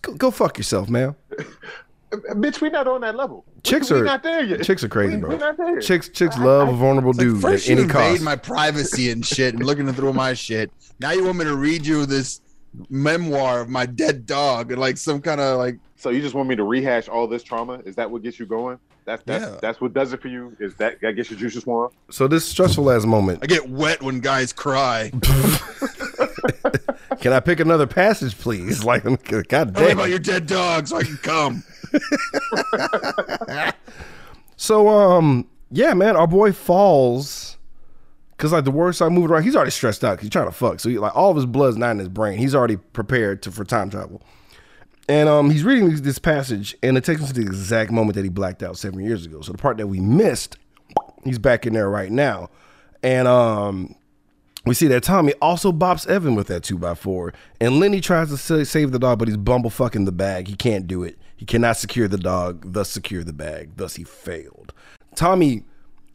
S1: go, go fuck yourself, man.
S5: Bitch, we not on that level.
S1: Chicks
S5: we,
S1: are
S5: not there yet.
S1: chicks are crazy,
S5: We-
S1: bro.
S5: we not there.
S1: Chicks chicks love a vulnerable
S2: It's like, first
S1: at
S2: you
S1: any
S2: invade
S1: cost.
S2: my privacy and shit and looking through my shit. Now you want me to read you this memoir of my dead dog and like some kind of like
S5: So you just want me to rehash all this trauma? Is that what gets you going? That's that's
S2: Yeah.
S5: that's what does it for you. Is that that gets your juices warm?
S1: So this stressful ass moment.
S2: I get wet when guys cry.
S1: Can I pick another passage, please? Like, God
S2: Tell me
S1: damn.
S2: about your dead dog so I can come.
S1: So um yeah, man, our boy falls because like the word started moving around. He's already stressed out. 'cause He's trying to fuck. So he, like all of his blood's not in his brain. He's already prepared to for time travel. And um he's reading this, this passage, and it takes him to the exact moment that he blacked out seven years ago. So the part that we missed, he's back in there right now. And um we see that Tommy also bops Evan with that 2x4. And Lenny tries to save the dog, but he's bumblefucking the bag. He can't do it. He cannot secure the dog, thus secure the bag. Thus he failed. Tommy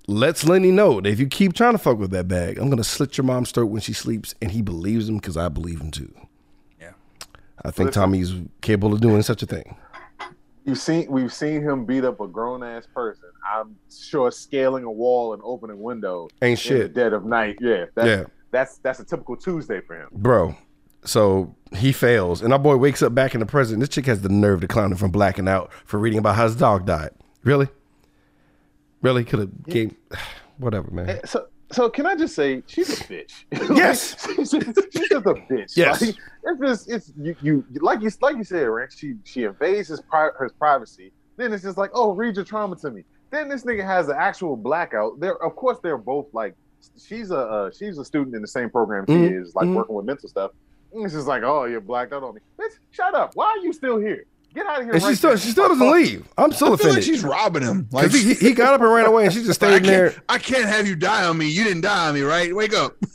S1: lets Lenny know that if you keep trying to fuck with that bag, I'm going to slit your mom's throat when she sleeps. And he believes him because I believe him too.
S2: Yeah.
S1: I think Tommy's capable of doing such a thing.
S5: You've seen we've seen him beat up a grown ass person. I'm sure scaling a wall and opening window
S1: Ain't
S5: in the
S1: shit.
S5: dead of night. Yeah, that's,
S1: Yeah.
S5: That's that's a typical Tuesday for him.
S1: Bro. So he fails. And our boy wakes up back in the present. This chick has the nerve to clown him from blacking out for reading about how his dog died. Really? Really? Could have gave whatever, man.
S5: Eh, So so can I just say she's a bitch?
S1: Yes.
S5: she's, just, she's just a bitch.
S1: Yes.
S5: Like, it's just it's you, you like you like you said, Rank. She she invades his pri- his privacy. Then it's just like, oh, read your trauma to me. Then this nigga has an actual blackout. They're of course they're both like she's a uh, she's a student in the same program she
S1: Mhm,
S5: is, like
S1: mhm.
S5: working with mental stuff. And it's just like, oh, you're blacked out on me. Bitch, shut up. Why are you still here? Get out of here.
S1: And she still
S5: now.
S1: she still doesn't leave. I'm still
S2: I feel like
S1: offended.
S2: she's robbing him. Like
S1: he, he got up and ran away and she just
S2: I
S1: stayed
S2: can't,
S1: there.
S2: I can't have you die on me. You didn't die on me, right? Wake up.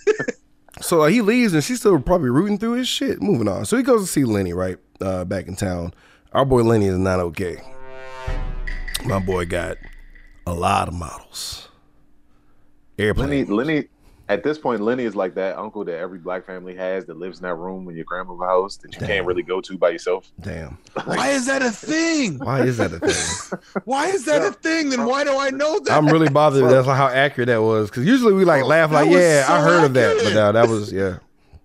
S1: So like, he leaves and she's still probably rooting through his shit. Moving on. So he goes to see Lenny, right? Uh, back in town. Our boy Lenny is not okay. My boy got a lot of models. Airplane.
S5: Lenny Lenny At this point, Lenny is like that uncle that every black family has that lives in that room in your grandma's house that you
S1: Damn.
S5: can't really go to by yourself.
S1: Damn.
S2: Why is that a thing?
S1: Why is that a thing?
S2: Why is that a thing? Then why do I know that?
S1: I'm really bothered. That's how accurate that was. Because usually we like laugh like,
S2: That was
S1: yeah, I
S2: so
S1: heard of that, but
S2: accurate.
S1: no, that was yeah.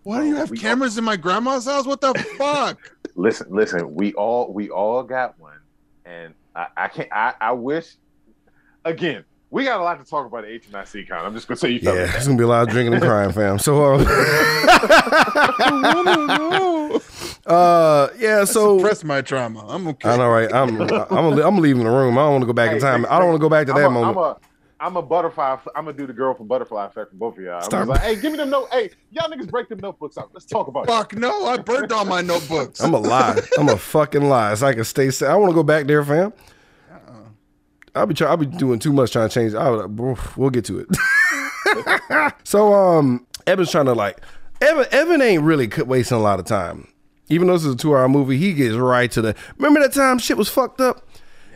S2: Why do you have
S5: We-
S2: cameras in my grandma's house? What the fuck?
S5: Listen, listen, we all we all got one, and I, I can't. I, I wish. Again, we got a lot to talk about at HNIC con. I'm just gonna say you.
S1: Yeah,
S5: fellas
S1: it's gonna be a lot of drinking and crying, fam. So, um, uh, yeah. So
S2: Suppress my trauma. I'm okay.
S1: I know, right? I'm, I'm, I'm leaving the room. I don't want to go back in time.
S5: hey,
S1: I don't want to go back to
S5: I'm
S1: that
S5: a,
S1: moment.
S5: I'm a, I'm a butterfly. I'm gonna do the girl from Butterfly Effect from both of y'all. I'm
S1: Start-
S5: like, hey, give me them note. Hey, y'all niggas break them notebooks out. Let's talk about it.
S2: Fuck no! I burned all my notebooks.
S1: I'm a lie. I'm a fucking lie. So I can stay. sa- I want to go back there, fam. I'll be trying. I'll be doing too much trying to change. I'll, we'll get to it. so um, Evan's trying to like Evan. Evan ain't really wasting a lot of time. Even though this is a two-hour movie, he gets right to the. Remember that time shit was fucked up.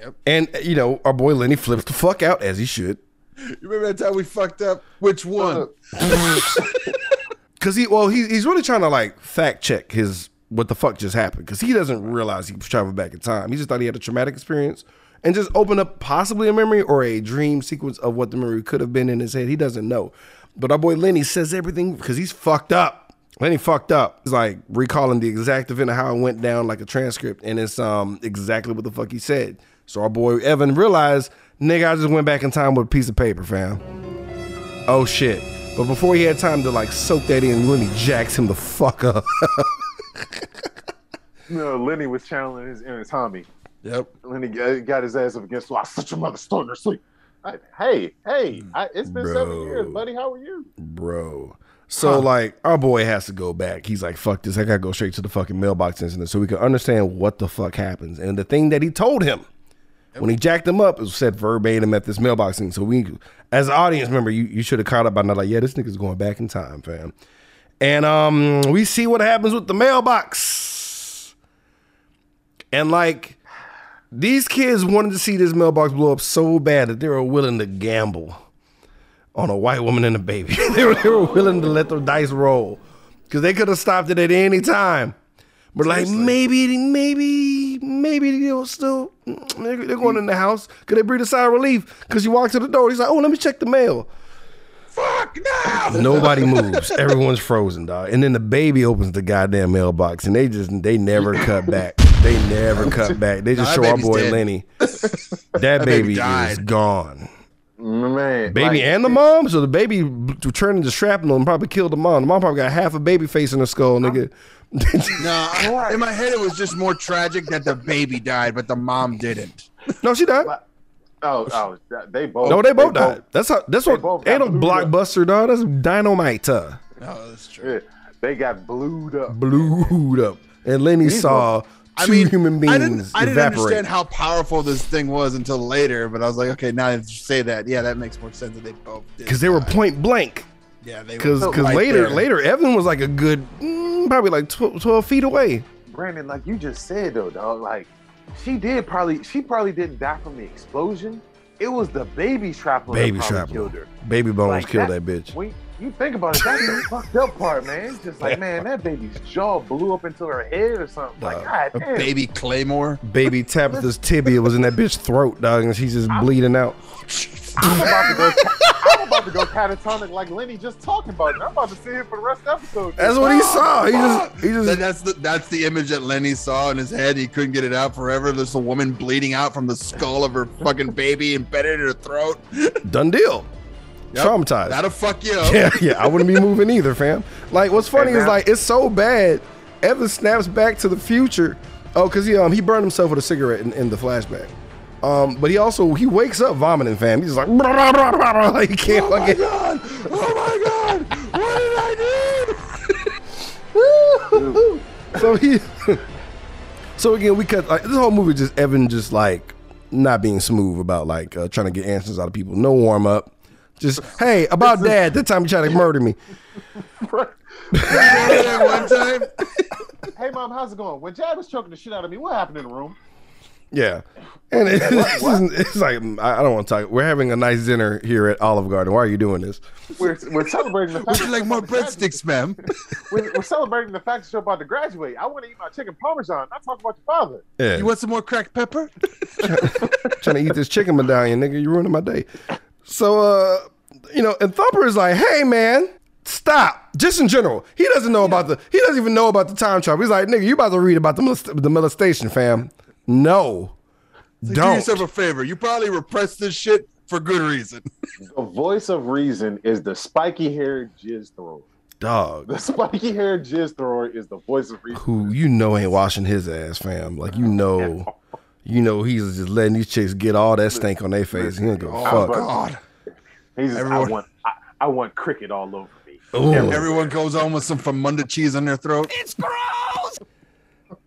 S2: Yep.
S1: And you know our boy Lenny flips the fuck out as he should.
S2: You remember that time we fucked up? Which one?
S1: Cause he well he, he's really trying to like fact check his what the fuck just happened because he doesn't realize he was traveling back in time. He just thought he had a traumatic experience and just open up possibly a memory or a dream sequence of what the memory could have been in his head. He doesn't know. But our boy Lenny says everything because he's fucked up. Lenny fucked up. He's like recalling the exact event of how it went down like a transcript and it's um exactly what the fuck he said. So our boy Evan realized, nigga, I just went back in time with a piece of paper, fam. Oh shit. But before he had time to like soak that in, Lenny jacks him the fuck up.
S5: no, Lenny was channeling his inner Tommy.
S2: Yep.
S5: Lenny he got his ass up against the wall. I such your mother stole in her sleep. I, hey, hey, I, it's been seven years, buddy. How are you?
S1: Bro. So like our boy has to go back. He's like, fuck this. I gotta go straight to the fucking mailbox incident so we can understand what the fuck happens. And the thing that he told him when he jacked him up was said verbatim at this mailbox thing. So we as an audience member, you, you should have caught up by now, like, yeah, this nigga's going back in time, fam. And um we see what happens with the mailbox. And like these kids wanted to see this mailbox blow up so bad that they were willing to gamble on a white woman and a baby. they, were, they were willing to let the dice roll because they could have stopped it at any time. But like maybe, maybe, maybe they'll still they're, they're going in the house. Could they breathe a sigh of relief? Because you walk to the door, he's like, "Oh, let me check the mail."
S2: Fuck no!
S1: Nobody moves. Everyone's frozen, dog. And then the baby opens the goddamn mailbox, and they just they never cut back. They never cut back. They just
S2: Nah, that
S1: show our boy
S2: dead.
S1: Lenny. That, baby,
S2: baby
S1: is gone.
S5: Man,
S1: Baby
S5: like,
S1: and the mom. So the baby b- turned into shrapnel and probably killed the mom. The mom probably got half a baby face in her skull, nigga.
S2: No, in my head it was just more tragic that the baby died, but the mom didn't.
S1: no, she died.
S5: Oh, oh, they both.
S1: No, they both died. That's how. That's
S5: they
S1: what. Ain't no
S5: got blued up.
S1: blockbuster, dog. That's dynamite. Uh,
S2: No, that's true.
S5: Yeah, they got blued up.
S1: blued up. And Lenny
S5: These
S1: saw
S2: I
S1: two
S2: mean,
S1: human
S2: I didn't,
S1: beings
S2: I didn't understand how powerful this thing was until later, but I was like, okay, now that you say that, yeah, that makes more sense that they both did.
S1: Because they were point blank.
S2: yeah, they
S1: Because
S2: were
S1: because
S2: right
S1: later
S2: there.
S1: later Evan was like a good mm, probably like 12, 12 feet away.
S5: Brandon, like you just said though, dog, like she did probably she probably didn't die from the explosion. It was the baby shrapnel
S1: Baby
S5: that probably
S1: shrapnel.
S5: killed her.
S1: Baby Bones
S5: Like
S1: killed
S5: that-
S1: that bitch.
S5: When you think about it, that's the fucked up part, man. It's just like, man, that baby's jaw blew up into her head or something. Like,
S1: Dog.
S5: God
S2: A
S5: damn.
S2: baby Claymore.
S1: Baby Tabitha's tibia was in that bitch's throat, dog, and she's just bleeding out.
S5: I'm about to go. I'm about to go catatonic like Lenny just talking about it. I'm about to sit here for the rest of the episode.
S1: That's what he saw. He just he
S2: That-
S1: just
S2: that's the that's the image that Lenny saw in his head. He couldn't get it out forever. There's a woman bleeding out from the skull of her fucking baby embedded in her throat.
S1: done deal.
S2: Yep.
S1: Traumatized.
S2: That'll fuck you up.
S1: yeah, yeah, I wouldn't be moving either, fam. Like, what's funny is like it's so bad. Evan snaps back to the future. Oh, cause he um he burned himself with a cigarette in, in the flashback. Um, but he also he wakes up vomiting, fam. He's like, "Brah, brah, brah, brah, brah," like he can't
S2: Oh my
S1: fucking.
S2: god! Oh my god! What did I do?
S1: so he. so again, we cut like this whole movie. Just Evan just like not being smooth about like uh, trying to get answers out of people. No warm up. Just hey, about dad. That time he tried to murder me.
S2: do? One time.
S5: Hey, mom, how's it going? When Jad was choking the shit out of me, what happened in the room?
S1: Yeah. And it's, it's like I I don't want to talk. We're having a nice dinner here at Olive Garden. Why are you doing this?
S5: We're, we're celebrating the fact
S2: Would you
S5: that
S2: like
S5: you're
S2: more
S5: about to graduate.
S2: breadsticks, ma'am?
S5: We're, we're celebrating the fact that you're about to graduate. I want to eat my chicken parmesan. Not talk about your father.
S1: Yeah,
S2: You want some more cracked pepper?
S1: trying to eat this chicken medallion, nigga. You ruining my day. So, uh, you know, and Thumper is like, hey, man, stop. Just in general, he doesn't know about the. He doesn't even know about the time travel. He's like, nigga, you about to read about the molest- the molestation, fam? No,
S2: Do
S1: don't.
S2: yourself a favor. You probably repressed this shit for good reason.
S5: The voice of reason is the spiky haired jizz thrower.
S1: Dog,
S5: The spiky haired jizz thrower is the voice of reason.
S1: who you know ain't washing his ass, fam. Like you know, you know he's just letting these chicks get all that stank on their face. He don't give a
S2: Oh
S1: fuck.
S2: God!
S5: He's just,
S2: Everyone-
S5: I want I, I want cricket all over me.
S1: Ooh.
S2: Everyone goes on with some Famunda cheese on their throat. It's gross.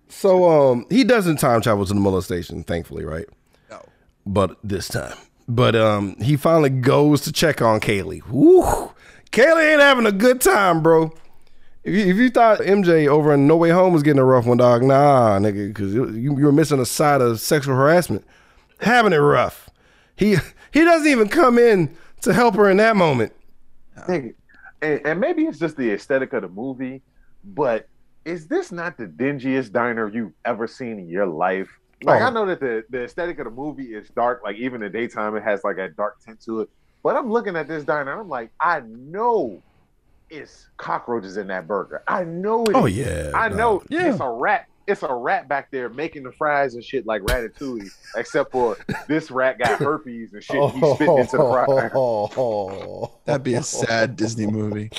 S1: So um he doesn't time travel to the molestation, thankfully, right?
S2: No.
S1: But this time. But um he finally goes to check on Kaylee. Woo! Kaylee ain't having a good time, bro. If you, if you thought MJ over in No Way Home was getting a rough one, dog, nah, nigga, because you, you were missing a side of sexual harassment. Having it rough. He he doesn't even come in to help her in that moment.
S5: And, and maybe it's just the aesthetic of the movie, but is this not the dingiest diner you've ever seen in your life? Like
S1: Oh.
S5: I know that the, the aesthetic of the movie is dark, like even in the daytime it has like a dark tint to it. But I'm looking at this diner and I'm like, I know it's cockroaches in that burger. I know it.
S1: Oh yeah.
S5: I
S1: nah.
S5: know
S2: Yeah.
S5: it's a rat. It's a rat back there making the fries and shit like ratatouille. except for this rat got herpes and shit. He spit into the fryer.
S2: That'd be a sad Disney movie.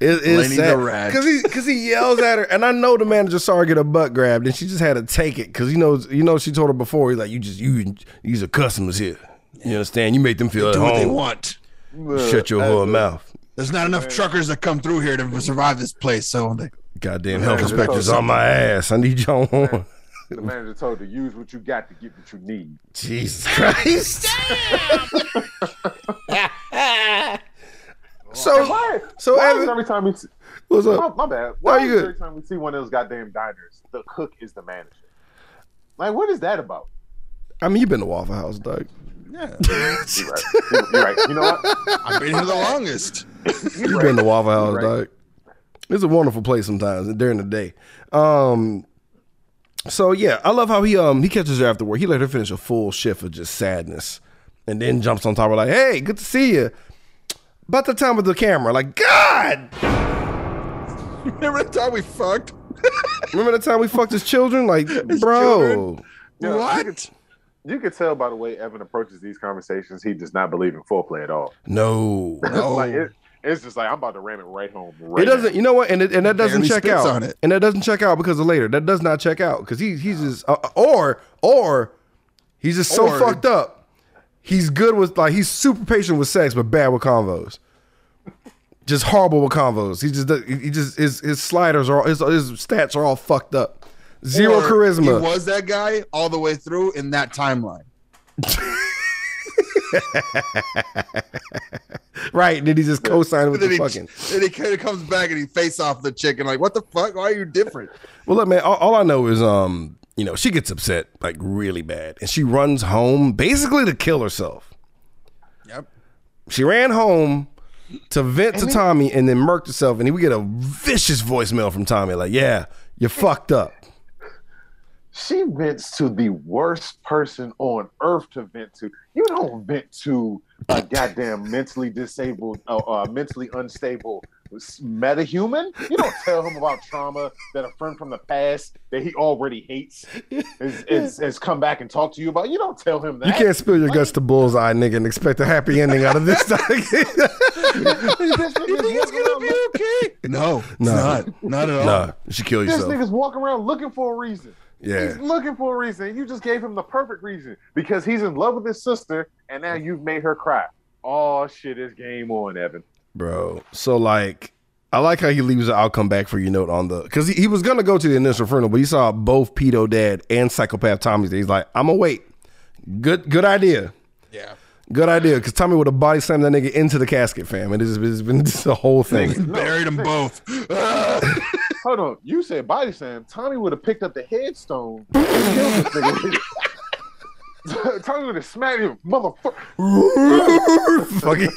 S1: It is
S2: Lenny the rat.
S1: because he because he yells at her, and I know the manager saw her get a butt grabbed, and she just had to take it because you know you know she told her before he's like you just you these are customers here, you understand? You make them feel
S2: Do
S1: at
S2: what they want.
S1: Shut your whole mouth.
S2: There's not enough truckers that come through here to survive this place, so they,
S1: Goddamn
S5: Yeah,
S1: health inspectors on my ass. I need y'all on.
S5: The manager told to use what you got to get what you need.
S1: Jesus Christ. so
S5: Why?
S1: so
S5: why is
S1: Evan,
S5: every time we see,
S1: what's up?
S5: my bad.
S1: No,
S5: Why
S1: you
S5: every time we see one of those goddamn diners, the cook is the manager? Like, what is that about?
S1: I mean, you've been to Waffle House, Doug.
S2: yeah.
S5: You're right. You're, you're right. You know what?
S2: I've been here the longest.
S1: You've been to Waffle House,
S5: right.
S1: dog. It's a wonderful place sometimes during the day. Um, so yeah, I love how he um he catches her after work. He let her finish a full shift of just sadness, and then jumps on top of her like, "Hey, good to see you." About the time with the camera, like God.
S2: Remember the time we fucked?
S1: Remember the time we fucked his children? Like, bro,
S2: children.
S5: Yeah, You
S2: What?
S5: could, you could tell by the way Evan approaches these conversations, he does not believe in foreplay at all.
S1: no.
S2: No.
S5: like it, it's just like I'm about to ram it right home. Right
S1: It doesn't, you know what, and it, and that doesn't
S2: Barely
S1: check out,
S2: on it.
S1: and that doesn't check out because of later. That does not check out because he he's just uh, or or he's just so
S2: Or-
S1: fucked up. He's good with like he's super patient with sex, but bad with convos. Just horrible with convos. He just does- he just his his sliders are his his stats are all fucked up. Zero
S2: Or
S1: charisma.
S2: He was that guy all the way through in that timeline.
S1: right? Then he just co-signed with the
S2: he,
S1: fucking.
S2: then he kind of comes back and he face off the chick and like, what the fuck? Why are you different?
S1: Well, look, man. All, all I know is, um, you know, she gets upset like really bad, and she runs home basically to kill herself.
S2: Yep.
S1: She ran home to vent to Tommy and then murked herself, and we get a vicious voicemail from Tommy, like, "Yeah, you're fucked up."
S5: She vents to the worst person on earth to vent to. You don't vent to a goddamn mentally disabled, uh, uh, mentally unstable metahuman. You don't tell him about trauma that a friend from the past that he already hates is, is, has come back and talked to you about. You don't tell him that.
S1: You can't spill your guts to bullseye, nigga, and expect a happy ending out of this.
S5: This nigga's walking around look-
S2: okay? No,
S1: No.
S2: not. Not at all.
S1: nah, you should kill
S5: This
S1: yourself.
S5: nigga's walking around looking for a reason.
S1: Yeah.
S5: He's looking for a reason. You just gave him the perfect reason because he's in love with his sister, and now you've made her cry. Oh shit, it's game on, Evan.
S1: bro. So like, I like how he leaves the outcome back for your note on the because he, he was gonna go to the initial funeral, but he saw both pedo dad and psychopath Tommy's. He's like, I'm gonna wait. Good, good idea.
S2: Yeah.
S1: Good idea. Because Tommy would have body slammed that nigga into the casket, fam. It has it's been just a whole thing.
S2: Buried them both.
S5: Hold on. You said body slam. Tommy would have picked up the headstone. and killed this nigga. Tommy would have smacked him, motherfucker.
S1: fucking,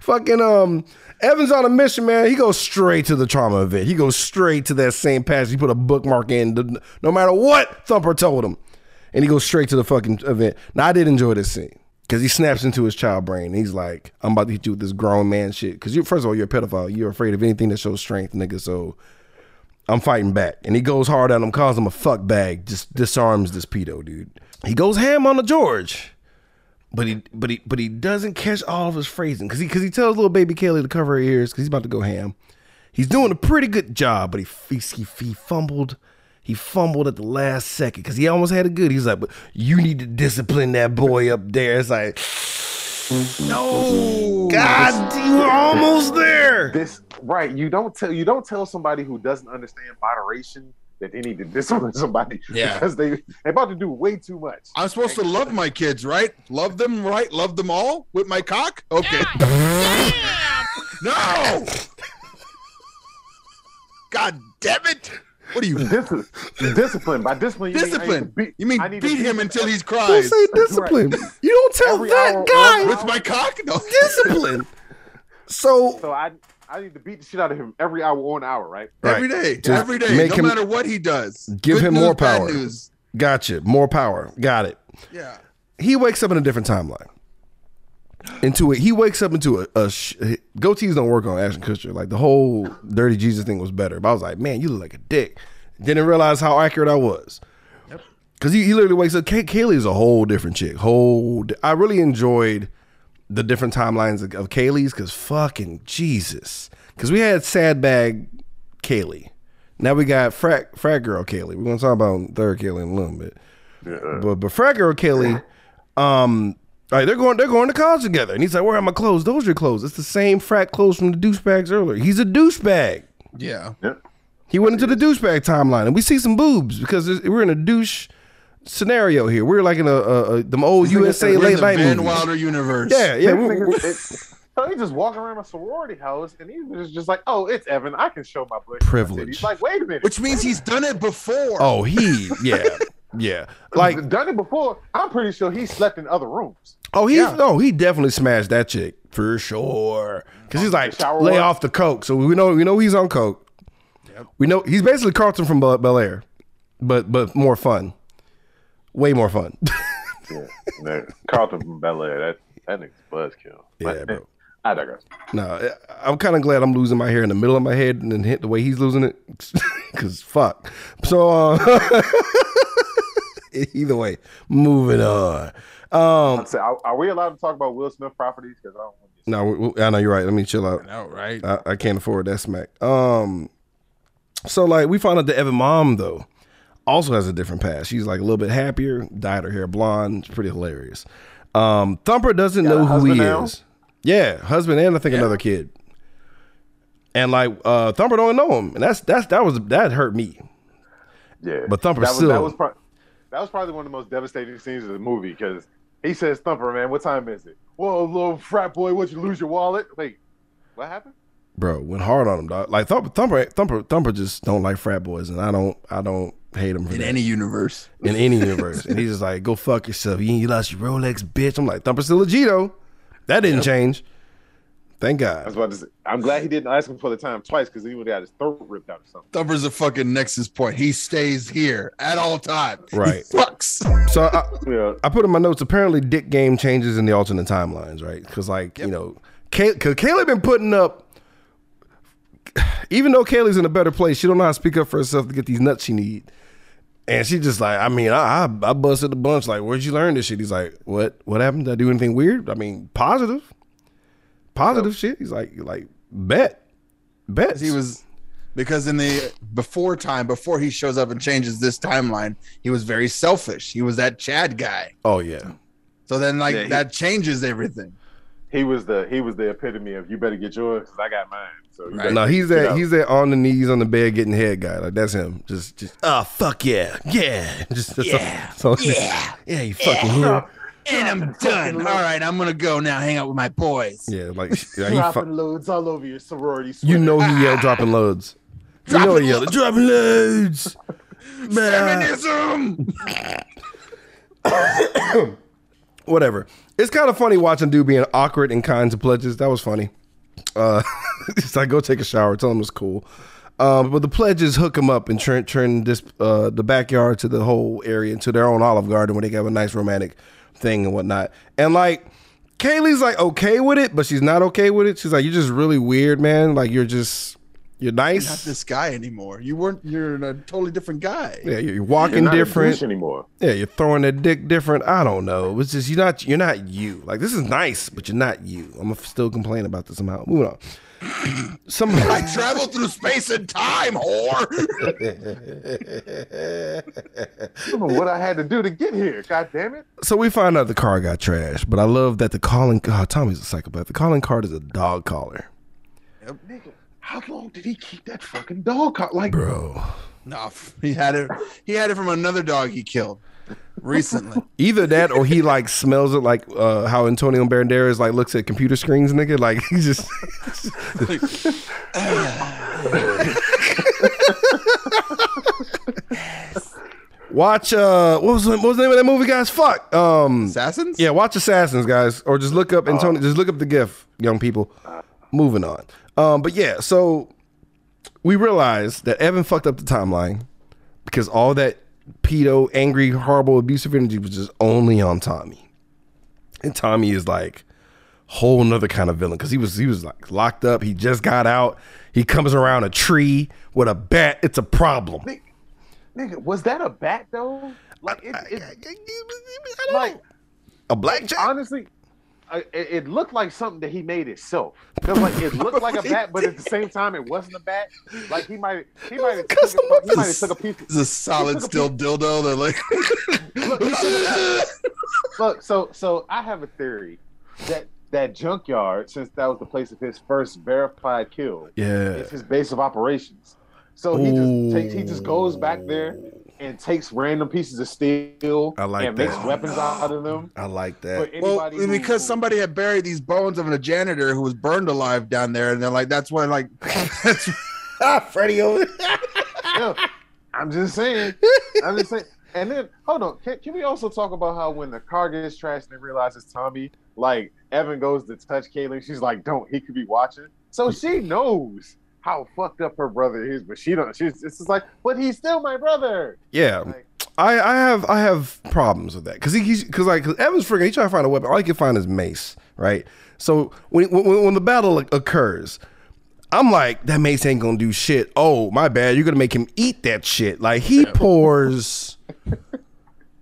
S1: fucking um Evans on a mission, man. He goes straight to the trauma event. He goes straight to that same passage. He put a bookmark in, no matter what Thumper told him, and he goes straight to the fucking event. Now I did enjoy this scene because he snaps into his child brain. He's like, "I'm about to hit you with this grown man shit." Because you, first of all, you're a pedophile. You're afraid of anything that shows strength, nigga. So I'm fighting back. And he goes hard at him, calls him a fuck bag, just disarms this pedo, dude. He goes ham on the George. But he but he but he doesn't catch all of his phrasing because he because he tells little baby Kaylee to cover her ears because he's about to go ham. He's doing a pretty good job, but he, he, he fumbled. He fumbled at the last second because he almost had it good. He's like, "But you need to discipline that boy up there." It's like, no, God, you were almost there.
S5: This right. You don't tell you don't tell somebody who doesn't understand moderation that they need to discipline somebody
S2: Yeah.
S5: because they they about to do way too much.
S2: I'm supposed to love my kids, right? Love them, right? Love them all with my cock? Okay. no! God damn it! What are you?
S5: Dis- discipline by discipline. You
S2: Discipline.
S5: Mean, I beat,
S2: You mean
S5: I need to
S2: beat him until he's
S1: Don't say discipline. You don't tell
S5: Every
S1: that
S5: hour-
S1: guy
S2: with my cock? No.
S1: discipline. So
S5: So I I need to beat the shit out of him every hour on hour, right?
S2: Every
S1: Right.
S2: day,
S1: Just
S2: every day,
S1: make
S2: no
S1: him-
S2: matter what he does.
S1: Give
S2: Good
S1: him
S2: news,
S1: more
S2: bad
S1: power.
S2: News.
S1: gotcha. More power. Got it.
S2: Yeah.
S1: he wakes up in a different timeline. Into it, he wakes up into a, a sh- goatees don't work on Ashton Kutcher. Like the whole dirty Jesus thing was better, but I was like, man, you look like a dick. Didn't realize how accurate I was. Cause he, he literally wakes up. Kay- Kaylee is a whole different chick. Whole. di- I really enjoyed the different timelines of, of Kaylee's. Cause fucking Jesus. Cause we had sad bag Kaylee. Now we got frat frat girl Kaylee. We're gonna talk about third Kaylee in a little bit. Yeah. But but frat girl Kelly, um, all right, they're going they're going to college together, and he's like, "Where are my clothes? Those are your clothes. It's the same frat clothes from the douchebags earlier. He's a douchebag.
S2: Yeah.
S5: Yep.
S1: He went into the douchebag timeline, and we see some boobs because we're in a douche scenario here. We're like in a, a, a them old USA
S2: We're in
S1: late
S2: the
S1: night
S2: Van
S1: movies.
S2: Wilder universe.
S1: Yeah, yeah. We-
S5: nigga-
S1: we-
S5: it- so he just walking around a sorority house and he was just like, "Oh, it's Evan. I can show my butt."
S1: Privilege.
S5: He's like, "Wait a minute."
S2: Which means he's done it before.
S1: oh, he yeah yeah like
S5: done it before. I'm pretty sure he slept in other rooms.
S1: Oh, he
S2: Yeah.
S1: no, he definitely smashed that chick for sure. Because he's like, lay off the coke. So we know we know he's on coke. We know he's basically Carlton from Bel Air, but but more fun, way more fun.
S5: Yeah, Carlton from Bel Air. That that nigga's buzzkill.
S1: Yeah,
S5: But,
S1: bro.
S5: I digress.
S1: no, I'm kind of glad I'm losing my hair in the middle of my head and then hit the way he's losing it. Cause fuck. So uh, either way, moving on. Um,
S5: So, are, are we allowed to talk about Will Smith properties? Because I don't want
S1: no, we- we- I know you're right. Let me chill out.
S2: No, right?
S1: I, I can't afford that smack. Um, so like we found out that Evan mom though also has a different past. She's like a little bit happier, dyed her hair blonde. It's pretty hilarious. Um, Thumper doesn't
S5: Got
S1: know who he
S5: now?
S1: is. Yeah, husband and I think another kid. And like uh, Thumper don't know him, and that's that's that was that hurt me.
S5: Yeah,
S1: But Thumper
S5: that was,
S1: still-
S5: That was, pro- that was probably one of the most devastating scenes of the movie because he says, "Thumper, man, what time is it?" Whoa, little frat boy, what'd you lose your wallet? Wait, what happened?
S1: Bro, went hard on him, dog. Like Thumper, Thumper, Thumper, Thumper just don't like frat boys, and I don't, I don't hate him for
S2: In
S1: that.
S2: any universe.
S1: in any universe. and he's just like, go fuck yourself. You, you lost your Rolex, bitch. I'm like, Thumper's still a Gito. That didn't change. Thank
S5: I was
S1: God.
S5: about to say, I'm glad he didn't ask him for the time twice because he would have got his throat ripped out or something.
S2: Thumper's a fucking nexus point. He stays here at all times.
S1: Right.
S2: He fucks.
S1: So I,
S5: Yeah,
S1: I put in my notes. Apparently, Dick game changes in the alternate timelines, right? Because like you know, Kay, cause Kayla been putting up. Even though Kaylee's in a better place, she don't know how to speak up for herself to get these nuts she need. And she just like, I mean, I, I I busted a bunch. Like, where'd you learn this shit? He's like, what? What happened? Did I do anything weird? I mean, positive, positive shit. He's like, like bet, bet.
S2: He was because in the before time, before he shows up and changes this timeline, he was very selfish. He was that Chad guy.
S1: Oh yeah,
S2: So then like
S5: Yeah, he-
S2: that changes everything.
S5: he was the he was the epitome of you better get yours 'cause I got mine. So
S2: Right.
S1: no, he's that he's that on the knees on the bed getting head guy. Like that's him. Just just oh fuck yeah, yeah, just, just
S3: Yeah.
S1: So, so yeah, yeah, you fucking here.
S2: And I'm done. All right, I'm gonna go now. Hang out with my boys.
S1: Yeah, like yeah, he
S5: dropping
S1: fu-
S5: loads all over your sorority.
S1: you know he yelled dropping loads. You know he yelled dropping loads.
S2: Feminism.
S1: whatever. It's kind of funny watching dude being awkward in kinds of pledges. That was funny. Uh, it's like go take a shower. Tell him it's cool. Um, but the pledges hook him up and turn turn this uh, the backyard to the whole area into their own Olive Garden where they have a nice romantic thing and whatnot. And like Kaylee's like okay with it, but she's not okay with it. She's like, you're just really weird, man. Like you're just you're nice.
S2: Not this guy anymore. You weren't. You're a totally different guy.
S1: yeah, you're
S5: You're
S1: walking
S5: not
S1: different.
S5: douche anymore.
S1: Yeah, you're throwing a dick different. I don't know. It's just you're not you're not you. Like this is nice, but you're not you. I'm gonna still complain about this somehow. Moving on. Some
S2: I traveled through space and time, whore.
S5: I don't what I had to do to get here. God damn it!
S1: so we find out the car got trashed, but I love that the calling. Oh, Tommy's a psychopath. The calling card is a dog collar,
S5: Nigga, how long did he keep that fucking dog? Co- like,
S1: bro.
S2: no, he had it. He had it from another dog he killed recently.
S1: Either that or he like smells it like uh, how Antonio Banderas like looks at computer screens, nigga. Like he just watch. Uh, what was the, what was the name of that movie, guys? Fuck. Um,
S2: Assassins.
S1: Yeah, watch Assassins, guys, or just look up Antonio. Just look up the GIF, young people. Moving on. Um, but yeah, so we realized that Evan fucked up the timeline because all that pedo, angry, horrible, abusive energy was just only on Tommy, and Tommy is like whole nother kind of villain because he was he was like locked up. He just got out. He comes around a tree with a bat. It's a problem.
S5: nigga, was that a bat though? Like, it, it,
S1: I don't
S5: like
S1: know. a blackjack.
S5: honestly, I, it, it looked like something that he made himself. Cause like it looked like a bat, but at the same time, it wasn't a bat. Like he might, he might have took, a- he might have took a piece.
S2: It's a solid steel dildo. They're like,
S5: Look, look, so so I have a theory that that junkyard, since that was the place of his first verified kill,
S1: Yeah.
S5: it's his base of operations. So he just takes, he just goes back there and takes random pieces of steel
S1: I like
S5: and makes
S1: that.
S5: weapons out of them.
S1: I like that.
S2: well,
S5: who-
S2: because somebody had buried these bones of a janitor who was burned alive down there, and they're like, that's why, like, that's
S1: Ah, Freddie over.
S5: Yeah, I'm just saying. I'm just saying. And then hold on, can, can we also talk about how when the car gets trashed and they realize it's Tommy, like Evan goes to touch Kaylee, she's like, "Don't," he could be watching. So she knows how fucked up her brother is, but she don't. She's it's just like, but he's still my brother.
S1: Yeah,
S5: Like,
S1: I, I have I have problems with that. Because he, he's because like 'cause Evan's freaking he trying to find a weapon. All he can find is mace right? So when when, when the battle occurs I'm like that mace ain't gonna do shit. Oh my bad. You're gonna make him eat that shit. Like he pours.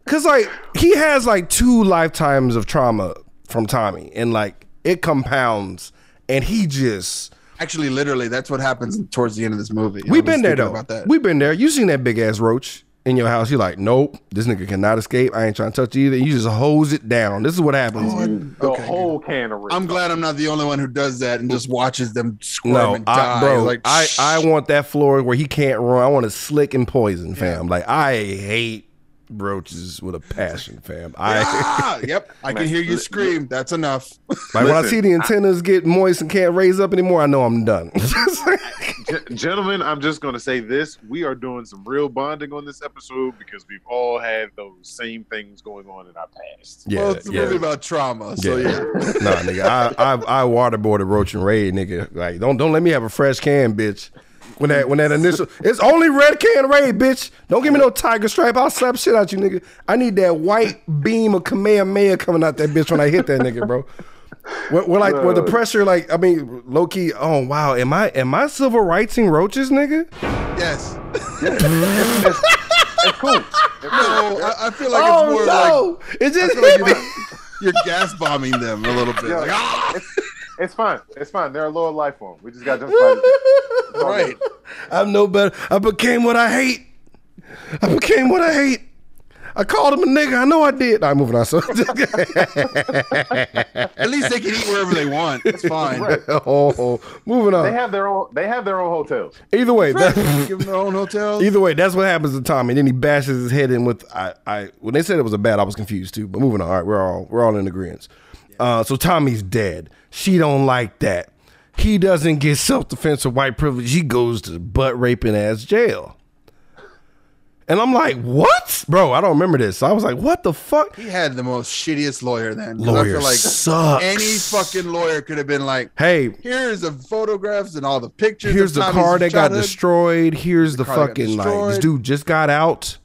S1: Because like he has like two lifetimes of trauma from Tommy and like it compounds and he just
S2: actually literally that's what happens towards the end of this movie.
S1: We've been there though.
S2: About that.
S1: We've been there. You seen that big ass roach in your house? You're like, nope, this nigga cannot escape. I ain't trying to touch it either. You just hose it down. This is what happens.
S5: Oh, the
S2: Okay,
S5: whole can of.
S2: I'm glad I'm not the only one who does that and just watches them squirm
S1: no,
S2: and die.
S1: I, bro,
S2: like,
S1: I, I want that floor where he can't run. I want it slick and poison, fam. Like I hate roaches with a passion, fam. I
S2: ah, yep, I can hear you scream. That's enough.
S1: like when I see the antennas get moist and can't raise up anymore. I know I'm done.
S5: Gentlemen, I'm just going to say this: we are doing some real bonding on this episode because we've all had those same things going on in our past.
S1: yeah,
S2: well, it's a
S1: yeah.
S2: movie about trauma, so
S1: Yeah.
S2: yeah.
S1: nah, nigga, I, I I waterboarded Roach and Raid, nigga. Like, don't don't let me have a fresh can, bitch. When that when that initial, it's only red can Raid, bitch. Don't give me no tiger stripe. I'll slap shit out you, nigga. I need that white beam of Kamehameha coming out that bitch when I hit that nigga, bro. Where, where like where the pressure, like I mean, low key. Oh wow, am I am I civil rightsing roaches, nigga?
S2: Yes.
S5: It's cool. It's
S2: No, I, I feel like
S1: oh
S2: it's more like
S1: no, it just
S2: feel like
S1: hit me.
S2: you're gas bombing them a little bit.
S5: Yeah.
S2: Like, ah!
S5: It's, it's fine. It's fine. They're a lower life form. We just got to justify.
S2: Right.
S1: I'm no better. I became what I hate. I became what I hate. I called him a nigga. I know I did. I'm moving on. So,
S2: At least they can eat wherever they want. It's fine.
S5: Right.
S1: oh, moving on.
S5: They have their own. They have their own hotels.
S1: Either way, that,
S2: Give them their own hotels.
S1: either way, that's what happens to Tommy. And then he bashes his head in with. I, I when they said it was a bat, I was confused too. But moving on. All right, we're all we're all in agreement. Uh, so Tommy's dead. She don't like that. He doesn't get self defense or white privilege. He goes to butt raping ass jail. And I'm like, what, bro? I don't remember this. So I was like, what the fuck?
S2: He had the most shittiest lawyer then.
S1: Lawyer
S2: I like
S1: sucks.
S2: any fucking lawyer could have been like,
S1: Hey,
S2: here's the photographs and all the pictures.
S1: here's the car that got destroyed. Here's the,
S2: got
S1: fucking like this dude just got out.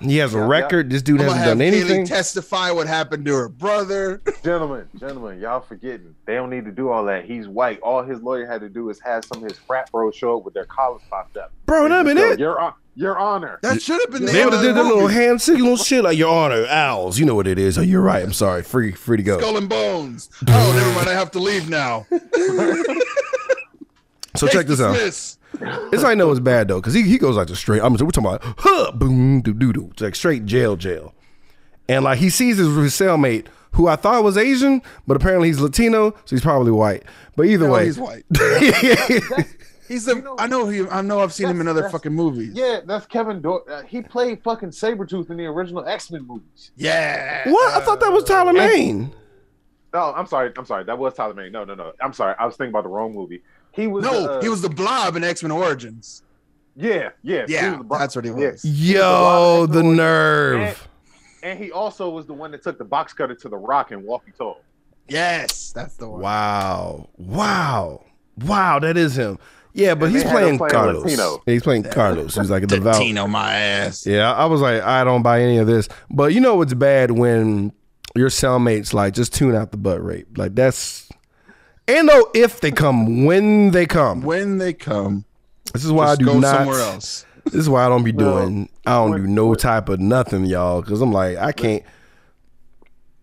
S1: He has a record. This dude
S2: I'm
S1: hasn't
S2: gonna have
S1: done
S2: Haley
S1: anything.
S2: testify what happened to her brother.
S5: Gentlemen, gentlemen, y'all forgetting. They don't need to do all that. He's white. All his lawyer had to do is have some of his frat bros show up with their collars popped up.
S1: Bro, that
S5: And
S1: been it.
S5: Your, hon- your honor.
S2: That should have been the
S1: They would have did the little hand signal shit like your honor, owls. You know what it is. Oh, you're right. I'm sorry. Free, free to go.
S2: Skull and bones. Oh, never mind. I have to leave now.
S1: So check this out. This I know is bad though, because he, he goes like the straight. I'm we're talking about huh, boom doo doo doo. It's like straight jail jail, and like he sees his, his cellmate who I thought was Asian, but apparently he's Latino, so he's probably white. But either
S2: No,
S1: way,
S2: he's white. He's the. I know he. I know. I've seen him in other fucking movies.
S5: Yeah, that's Kevin. Do- uh, he played fucking Sabretooth in the original X Men movies.
S2: Yeah.
S1: what? I thought that was Tyler Mane.
S5: No, I'm sorry. I'm sorry. That was Tyler Mane. No, no, no. I'm sorry. I was thinking about the wrong movie. He was.
S2: No,
S5: uh,
S2: he was the Blob in X Men Origins.
S5: Yeah, yeah. he
S2: Yeah,
S5: was the Bro-
S2: that's what he
S5: yeah.
S2: was.
S1: Yo, the
S5: And,
S1: nerve.
S5: and he also was the one that took the box cutter to the Rock and Walking Tall.
S2: Yes, that's the one.
S1: Wow, wow, wow. That is him. Yeah, but
S5: And
S1: he's
S5: they had him
S1: playing
S5: playing
S1: Carlos.
S5: Latino.
S1: Yeah, he's playing Carlos. He's like a devout.
S2: Tino, my ass.
S1: Yeah, I was like, I don't buy any of this. But you know what's bad when your cellmates like just tune out the butt rape. Like that's and no if they come, when they come.
S2: When they come,
S1: This is why
S2: just
S1: I do
S2: go
S1: not
S2: somewhere else.
S1: This is why I don't be
S5: Well,
S1: doing I don't do no
S5: when-
S1: type of nothing, y'all. Cause I'm like, I can't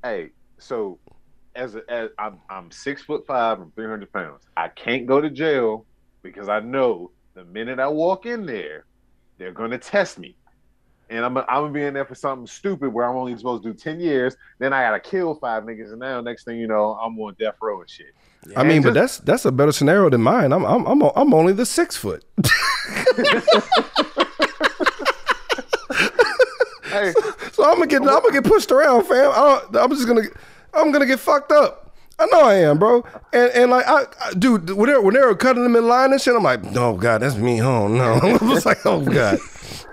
S5: Hey, so as, a, as I'm, I'm six foot five, I'm 300 pounds. I can't go to jail because I know the minute I walk in there, they're gonna test me. And I'm, I'm gonna be in there for something stupid where I'm only supposed to do 10 years. Then I gotta kill five niggas, and now next thing you know, I'm on death row and shit.
S1: I mean,
S5: And
S1: but that's that's a better scenario than mine. I'm I'm I'm, I'm only the six foot.
S5: hey,
S1: So I'm gonna get I'm gonna get pushed around, fam. I I'm just gonna I'm gonna get fucked up. I know I am, bro. And and like I, I dude, when they when they were cutting them in line and shit, I'm like, oh god, that's me. Oh no. I was like, oh god.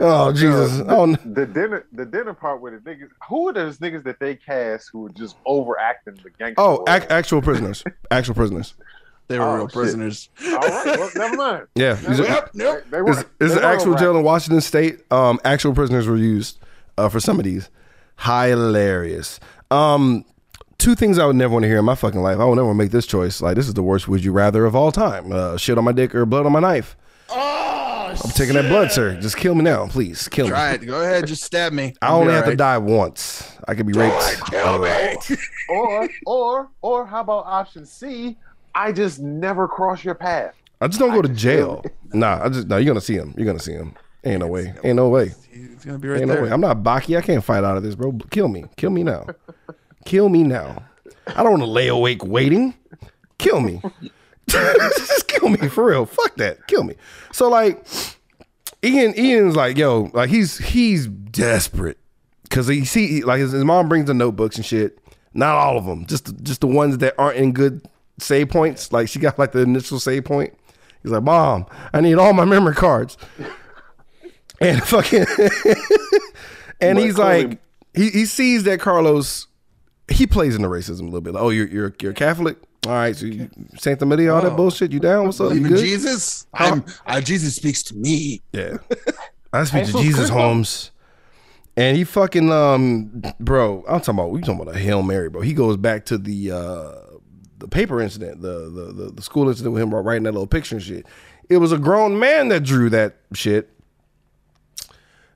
S1: Oh Jesus. Oh no.
S5: the dinner, the dinner part where the niggas, who are those niggas that they cast who are just overacting the gangster?
S1: Oh, ac- actual prisoners. Actual prisoners.
S2: They were
S5: Oh,
S2: real
S5: shit.
S2: prisoners.
S5: All right, well, never mind.
S1: Yeah. These are-
S2: Yep, yep.
S5: They, they were.
S1: It's, it's an
S5: were
S1: actual jail in Washington State. Um, actual prisoners were used uh, for some of these. Hilarious. Um, two things I would never want to hear in my fucking life. I would never make this choice. Like this is the worst would you rather of all time. Uh, shit on my dick or blood on my knife. I'm oh, taking that blood, sir. Just kill me now, please. Kill me.
S2: Try it. Go ahead. Just stab me.
S1: I
S2: I'll be
S1: only have to
S2: alright.
S1: die once. I could be raped.
S2: Kill me.
S5: Or, or, or, how about option C? I just never cross your path.
S1: I just don't go to jail. Nah, I just no. You're gonna see him. You're gonna see him. Ain't no way. Ain't no way.
S2: He's gonna be right
S1: Ain't no
S2: there.
S1: way. I'm not Baki. I can't fight out of this, bro. Kill me. Kill me now. Kill me now. I don't want to lay awake waiting. Kill me. Just kill me for real. Fuck that. Kill me. So like, Ian. Ian's like, yo, like he's he's desperate because he see like his, his mom brings the notebooks and shit. Not all of them. Just just the ones that aren't in good save points. Like she got like the initial save point. He's like, mom, I need all my memory cards. And fucking and he's like he, he sees that Carlos he plays into racism a little bit. Like, oh, you're you're you're Catholic. All right, so you Santa Maria, all that
S2: Oh.
S1: bullshit. You down? What's up? You
S2: Believe in
S1: good?
S2: Jesus? I'm, uh, Jesus speaks to me.
S1: Yeah. I speak to
S5: Jesus
S1: Jesus Holmes. And he fucking um bro, I'm talking about we talking about a Hail Mary, bro. He goes back to the uh the paper incident, the the the, the school incident with him writing that little picture and shit. It was a grown man that drew that shit.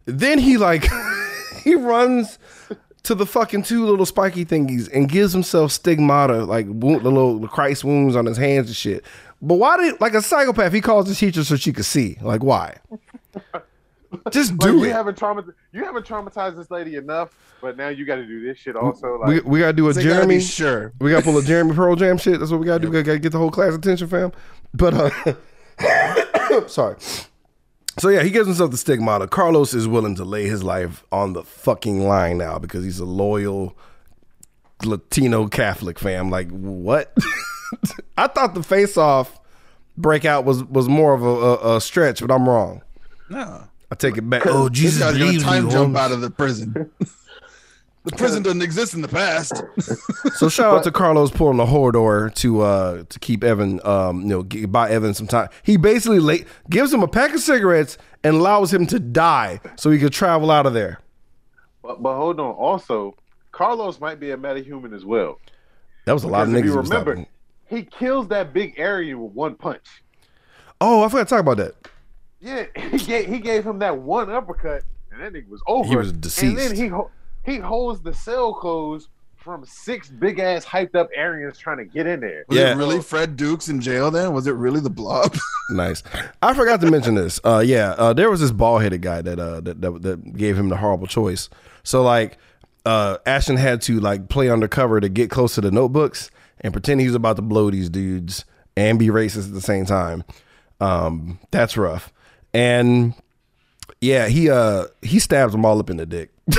S1: Then he like he runs to the fucking two little spiky thingies and gives himself stigmata, like wound, the little the Christ wounds on his hands and shit. But why did like a psychopath? He calls the teacher so she could see. Like why? Just
S5: Like,
S1: do
S5: you
S1: it.
S5: haven't traumatized you haven't traumatized this lady enough, but now you got to do this shit also.
S1: we,
S5: Like,
S1: we gotta do a
S2: They gotta
S1: Jeremy.
S2: sure.
S1: We gotta pull a Jeremy Pearl Jam shit. That's what we gotta do. We gotta get the whole class attention, fam. But uh sorry. So yeah, he gives himself the stigmata. Carlos is willing to lay his life on the fucking line now because he's a loyal Latino Catholic fam. Like what? I thought the face off breakout was was more of a, a, a stretch, but I'm wrong.
S2: No.
S1: I take it back. Oh,
S2: This
S1: Jesus
S2: guy's gonna time
S1: me,
S2: jump
S1: Holmes.
S2: out of the prison. The prison doesn't exist in the past.
S1: So shout out to Carlos pulling the door to uh to keep Evan um you know g- buy Evan some time. He basically late gives him a pack of cigarettes and allows him to die so he could travel out of there.
S5: but, but hold on. Also, Carlos might be a metahuman as well.
S1: That was a lot of niggas.
S5: if you
S1: he
S5: remember, he kills that big area with one punch.
S1: Oh, I forgot to talk about that.
S5: Yeah, he gave he gave him that one uppercut, and that nigga was over.
S1: He was deceased.
S5: And
S1: deceased.
S5: then he ho- he holds the cell closed from six big ass hyped up Aryans trying to get in there.
S2: Was
S1: Yeah.
S2: it really Fred Dukes in jail then? Was it really the blob?
S1: Nice. I forgot to mention this. Uh, yeah, uh, there was this bald headed guy that, uh, that that that gave him the horrible choice. So like, uh, Ashton had to like play undercover to get close to the notebooks and pretend he was about to blow these dudes and be racist at the same time. Um, that's rough. And yeah, he uh he stabs them all up in the dick.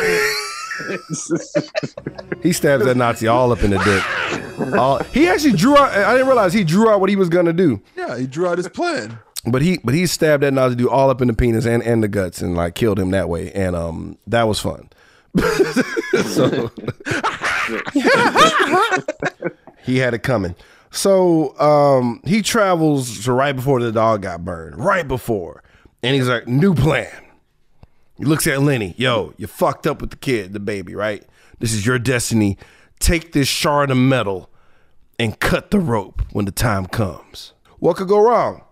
S1: he stabs that Nazi all up in the dick. All, he actually drew out. I didn't realize he drew out what he was gonna do.
S2: yeah, he drew out his plan.
S1: But he but he stabbed that Nazi dude all up in the penis and, and the guts and like killed him that way. And um that was fun. so he had it coming. So um he travels to right before the dog got burned. Right before. And he's like, new plan. He looks at Lenny, yo, you fucked up with the kid, the baby, right? This is your destiny. Take this shard of metal and cut the rope when the time comes. What could go wrong?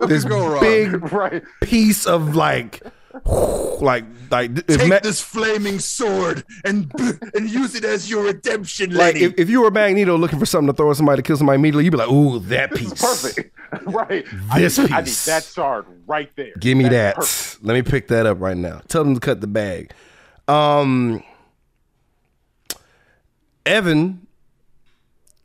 S1: This
S2: go wrong?
S1: big
S5: right.
S1: piece of like, like, like, if
S2: Take
S1: Ma-
S2: this flaming sword and and use it as your redemption,
S1: like
S2: Lenny.
S1: if, if you were Magneto looking for something to throw at somebody to kill somebody immediately, you'd be like, "Ooh, that piece,
S5: Perfect. right. I
S1: This
S5: need, I need
S1: piece.
S5: that shard right there.
S1: Give me that.
S5: That's perfect.
S1: Let me pick that up right now. Tell them to cut the bag. Um, Evan,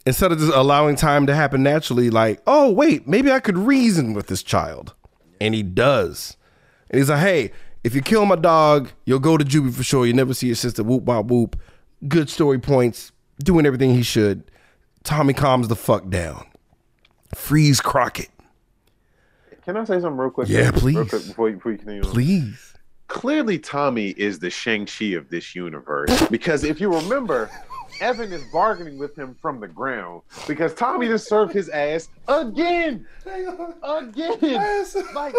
S1: instead of just allowing time to happen naturally, like, oh wait, maybe I could reason with this child, and he does. And he's like, hey, if you kill my dog, you'll go to juvie for sure. You never see your sister. Whoop wop whoop. Good story points. Doing everything he should. Tommy calms the fuck down. Freeze Crockett,
S5: Can I say something real quick?
S1: Yeah,
S5: Real
S1: please.
S5: quick before you, before you continue.
S1: please.
S5: Clearly, Tommy is the Shang-Chi of this universe. Because if you remember, Evan is bargaining with him from the ground because Tommy just served his ass again. Again. Like,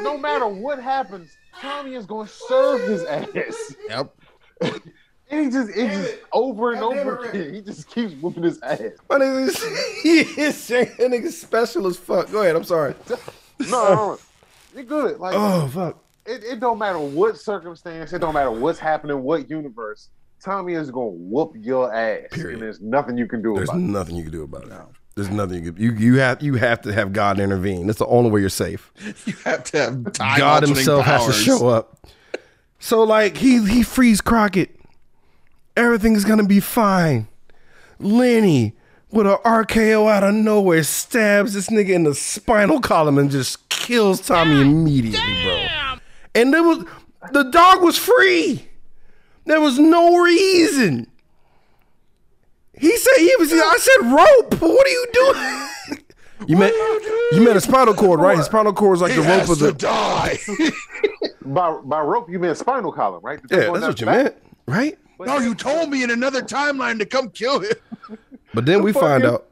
S5: no matter what happens, Tommy is going to serve his ass.
S2: yep.
S5: And he just, it's just over and over again. He just keeps whooping his ass.
S1: My nigga is, he is saying that nigga special as fuck. Go ahead, I'm sorry.
S5: No, no, no. you're good. Like,
S1: Oh fuck.
S5: it, it don't matter what circumstance, it don't matter what's happening, what universe. Tommy is gonna whoop your ass,
S1: Period.
S5: and there's nothing you can do
S1: There's
S5: about it.
S1: There's nothing you can do about it. There's nothing you can you you have you have to have God intervene. That's the only way you're safe.
S2: You have to have time
S1: God
S2: altering
S1: himself has to show up. So like he he frees Crockett. Everything's gonna be fine. Lenny with an RKO out of nowhere stabs this nigga in the spinal column and just kills Tommy immediately, bro. And there was the dog was free. There was no reason. He said he was. I said rope. What are you doing? You meant you meant a spinal cord, right? His spinal cord is like
S2: He
S1: the rope
S2: has
S1: of
S2: to
S1: the.
S2: die.
S5: By by rope, you mean spinal column, right? The
S1: Yeah, that's what you
S5: down the
S1: meant, right?
S5: back.
S2: no, you told me in another timeline to come kill him.
S1: But then we find
S5: is-
S1: out.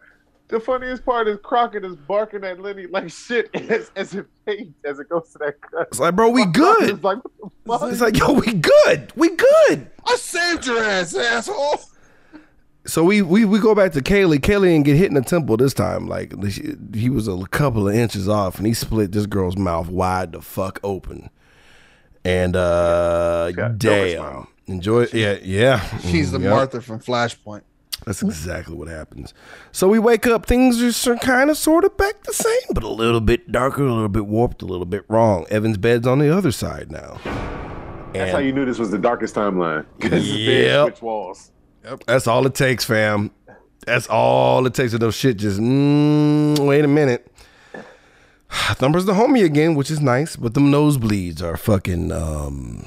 S5: The funniest part is Crockett is barking at Lenny like shit as, as it fades as it goes to that cut.
S1: It's like, bro, we good.
S5: It's like, what the fuck?
S1: It's like, yo, we good. We good.
S2: I saved your ass, asshole.
S1: So we we we go back to Kaylee. Kaylee didn't get hit in the temple this time. Like she- he was a couple of inches off, and he split this girl's mouth wide the fuck open. And uh,
S5: got a Doris
S1: damn,
S5: smile.
S1: enjoy. Yeah, yeah.
S2: She's the
S1: Mm, yeah.
S2: Martha from Flashpoint.
S1: That's exactly what happens. So we wake up, things are kind of sort of back the same, but a little bit darker, a little bit warped, a little bit wrong. Evan's bed's on the other side now.
S5: That's how you knew this was the darkest timeline.
S1: Yep.
S5: switch walls. Yep.
S1: That's all it takes, fam. That's all it takes. of those shit just, mm, wait a minute. Thumper's the homie again, which is nice, but them nosebleeds are fucking. um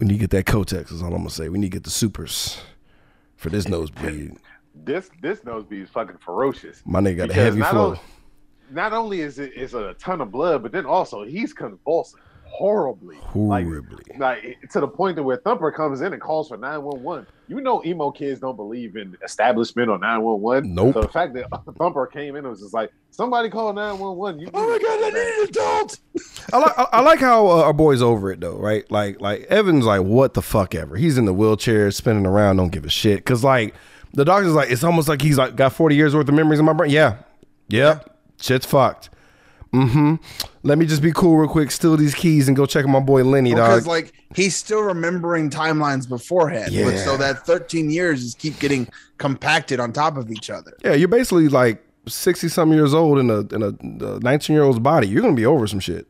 S1: We need to get that Kotex. Is all I'm gonna say. We need to get the supers for this nosebleed.
S5: This this nosebleed is fucking ferocious.
S1: My nigga got a heavy
S5: not
S1: flow.
S5: not only is it is a ton of blood, but then also he's convulsing horribly.
S1: Horribly.
S5: Like, to the point that where Thumper comes in and calls for 911. You know emo kids don't believe in establishment or 911.
S1: Nope.
S5: So the fact that Thumper came in and was just like, somebody call 911. You
S2: Oh my god, I need an adult.
S1: I like I- I like how uh, our boy's over it though, right? Like like Evan's like what the fuck ever. He's in the wheelchair spinning around, don't give a shit. Cause like the doctor's like it's almost like he's like got forty years worth of memories in my brain. Yeah, yep, shit's fucked. Mm-hmm. Let me just be cool real quick, steal these keys and go check on my boy Lenny,
S2: Because
S1: dog.
S2: like he's still remembering timelines beforehand.
S1: Yeah.
S2: But so that 13 years is keep getting compacted on top of each other.
S1: yeah, you're basically like sixty something years old in a in a nineteen year old's body. You're gonna be over some shit.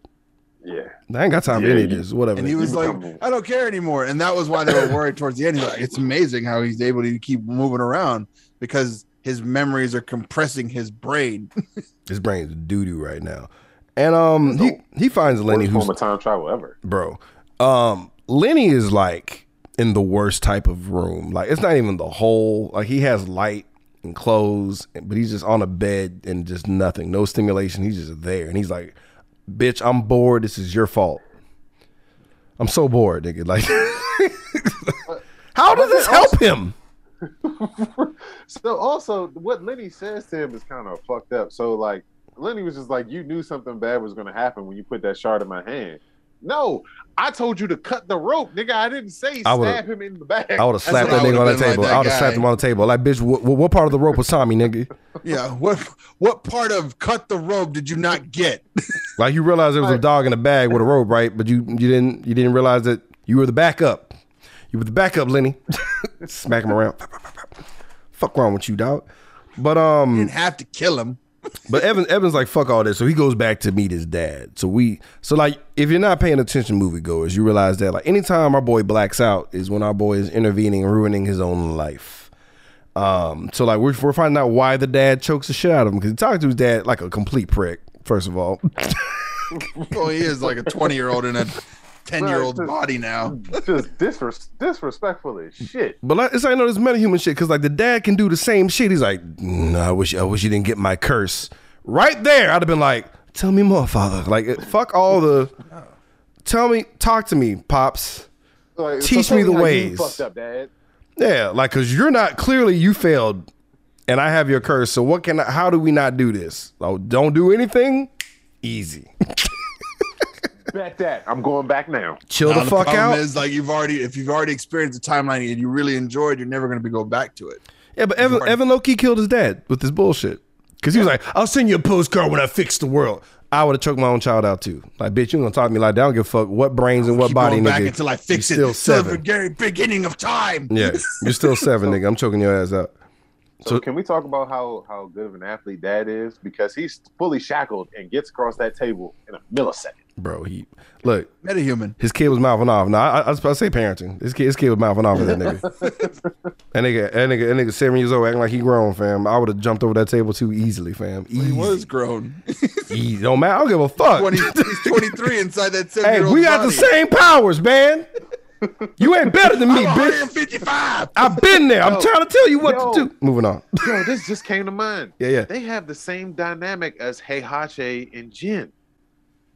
S5: Yeah.
S1: I ain't got time for
S5: Yeah,
S1: any of this. Whatever.
S2: And he was like, I don't care anymore. And that was why they were worried towards the end. He's like, it's amazing how he's able to keep moving around because his memories are compressing his brain.
S1: His brain's doo doo right now. And um, he he finds Lenny, who's
S5: form of time travel ever.
S1: bro. Um, Lenny is like in the worst type of room. Like it's not even the whole. Like he has light and clothes, but he's just on a bed and just nothing, no stimulation. He's just there, and he's like, "Bitch, I'm bored. This is your fault. I'm so bored, nigga. Like, how does this help him?
S5: So also, what Lenny says to him is kind of fucked up. So like, Lenny was just like, "You knew something bad was going to happen when you put that shard in my hand." No, I told you to cut the rope, nigga. I didn't say
S1: I
S5: stab him in the back.
S1: I would have slapped that nigga on
S2: would've
S1: the
S2: been like
S1: table. I would have slapped him on the table. Like, bitch, what, what part of the rope was Tommy, nigga?
S2: yeah. What what part of cut the rope did you not get?
S1: Like you realized there was a dog in a bag with a rope, right? But you you didn't you didn't realize that you were the backup. You were the backup, Lenny. Smack him around. Fuck wrong with you, dog. But
S2: You
S1: um,
S2: didn't have to kill him.
S1: But Evan Evan's like fuck all this, so he goes back to meet his dad. So we so like if you're not paying attention, moviegoers, you realize that like anytime our boy blacks out is when our boy is intervening ruining his own life. Um, so like we're, we're finding out why the dad chokes the shit out of him because he talks to his dad like a complete prick. First of all,
S2: Well, he is like a 20 year old in a 10 year old's body now.
S5: just disres- disrespectful as shit.
S1: But like, it's like no, this metahuman shit because like the dad can do the same shit. He's like, "Mm, I wish, I wish you didn't get my curse. Right there, I'd have been like, tell me more, father. Like, fuck all the. Tell me, talk to me, pops.
S5: Like,
S1: Teach
S5: tell
S1: me the
S5: how
S1: ways.
S5: fucked up, dad.
S1: Yeah, like, cause you're not clearly you failed, and I have your curse. So what can? I, how do we not do this? Oh, don't do anything. Easy.
S5: Bet that. I'm going back now.
S1: Chill
S2: Now,
S1: the fuck
S2: problem
S1: out.
S2: is like you've already if you've already experienced the timeline and you really enjoyed, you're never going to be go back to it.
S1: Yeah, but Evan,
S2: Right.
S1: Evan Loki killed his dad with his bullshit. Because he was like, I'll send you a postcard when I fix the world. I would have choked my own child out too. Like, bitch, you gonna talk to me like that? I don't give a fuck what brains and what
S2: Keep
S1: body,
S2: going back
S1: nigga.
S2: until I fix
S1: you
S2: it.
S1: Still
S2: Still the
S1: seven.
S2: very beginning of time.
S1: Yeah, you're still seven, nigga. I'm choking your ass out.
S5: So,
S1: So-
S5: can we talk about how how good of an athlete that is? Because he's fully shackled and gets across that table in a millisecond.
S1: Bro, he look,
S2: Metahuman.
S1: his kid was mouthing off. No, I, I, I was say parenting. His kid, his kid was mouthing off at that nigga. that nigga, that nigga, that nigga, seven years old, acting like he grown, fam. I would have jumped over that table too easily, fam. Easy.
S2: He was grown.
S1: Easy. Don't matter. I don't give a fuck.
S2: 20, he's 23 inside that seven
S1: hey, we got the same powers, man. You ain't better than me,
S2: I'm
S1: bitch.
S2: 155.
S1: I've been there. I'm
S5: Yo,
S1: trying to tell you what
S5: yo.
S1: to do. Moving on.
S5: Yo, this just came to mind.
S1: Yeah, yeah.
S5: They have the same dynamic as Heihachi and Jin.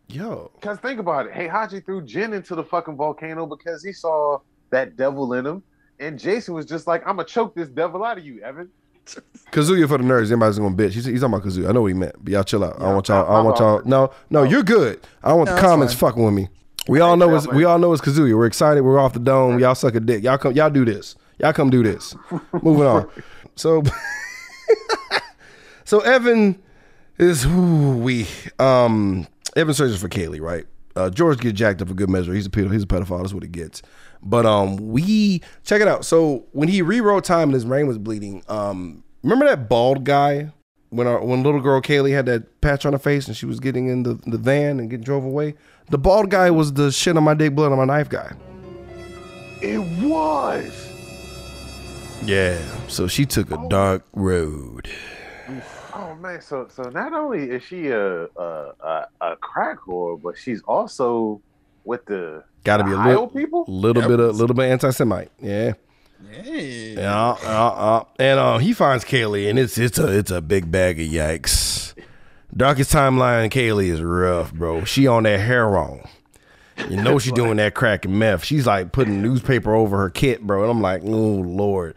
S1: Yo.
S5: Because think about it. Heihachi threw Jin into the fucking volcano because he saw that devil in him. And Jason was just like, I'm going to choke this devil out of you, Evan.
S1: Kazuya for the nerds. Anybody's gonna bitch. He's, he's talking about Kazuya. I know what he meant, but y'all chill out. I don't want y'all. I don't want y'all. No, no, you're good. I don't want
S2: No,
S1: the comments
S2: fine.
S1: fucking with me. We all know it's we all know it's Kazuya. We're excited. We're off the dome. Y'all suck a dick. Y'all come. Y'all do this. Y'all come do this. Moving on. So, so Evan is who we um Evan searches for Kaylee, right? Uh, George gets jacked up for good measure. He's a pedo, he's a pedophile. That's what he gets. But um, we check it out. So when he rewrote time and his brain was bleeding, um, remember that bald guy when our when little girl Kaylee had that patch on her face and she was getting in the, the van and getting drove away? The bald guy was the shit on my dick, blood on my knife guy.
S5: It was.
S1: Yeah. So she took a dark road.
S5: Oh man, so so not only is she a a, a, a crack whore, but she's also with the
S1: Got to be a little,
S5: people.
S1: little
S2: Yep.
S1: bit of little bit anti-Semite. Yeah.
S2: Hey.
S1: Yeah, uh, uh, and uh, he finds Kaylee, and it's it's a it's a big bag of yikes. Darkest timeline, Kaylee is rough, bro. She on that heroin. You know she doing that crack and meth. She's like putting newspaper over her kit, bro. And I'm like, oh lord.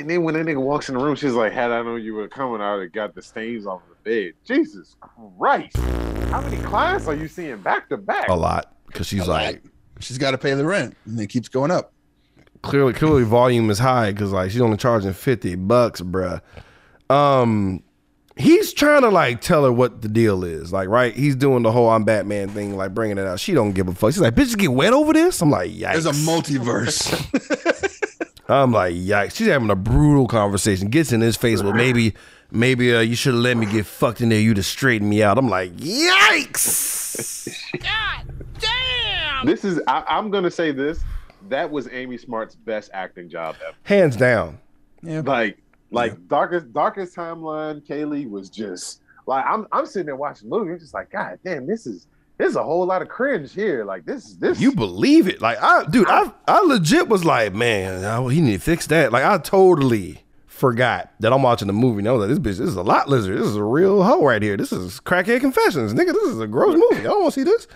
S5: And then when that nigga walks in the room, she's like, "Had I known you were coming, I would have got the stains off the bed." Jesus Christ! How many clients are you seeing back to back?
S1: A lot because she's
S2: A lot.
S1: like
S2: She's got to pay the rent, and it keeps going up.
S1: clearly clearly volume is high because like she's only charging fifty bucks, bruh. Um, he's trying to like tell her what the deal is, like right. He's doing the whole I'm Batman thing, like bringing it out. She don't give a fuck. She's like, bitch, get wet over this. I'm like, yikes.
S2: There's a multiverse.
S1: I'm like, yikes. She's having a brutal conversation. Gets in his face. Well, maybe, maybe uh, you should have let me get fucked in there. You'd straighten me out. I'm like, yikes. God damn.
S5: This is. I, I'm gonna say this. That was Amy Smart's best acting job ever.
S1: Hands down.
S2: yeah.
S5: Like, like darkest darkest timeline. Kaylee was just like I'm. I'm sitting there watching the movie. I'm just like, God damn, this is. There's a whole lot of cringe here. Like this. Is this.
S1: You believe it? Like, I, dude, I, I legit was like, man, oh, he need to fix that. Like, I totally forgot that I'm watching the movie. No, that this bitch, this is a lot lizard. This is a real hoe right here. This is crackhead confessions, nigga. This is a gross movie. I don't want to see this.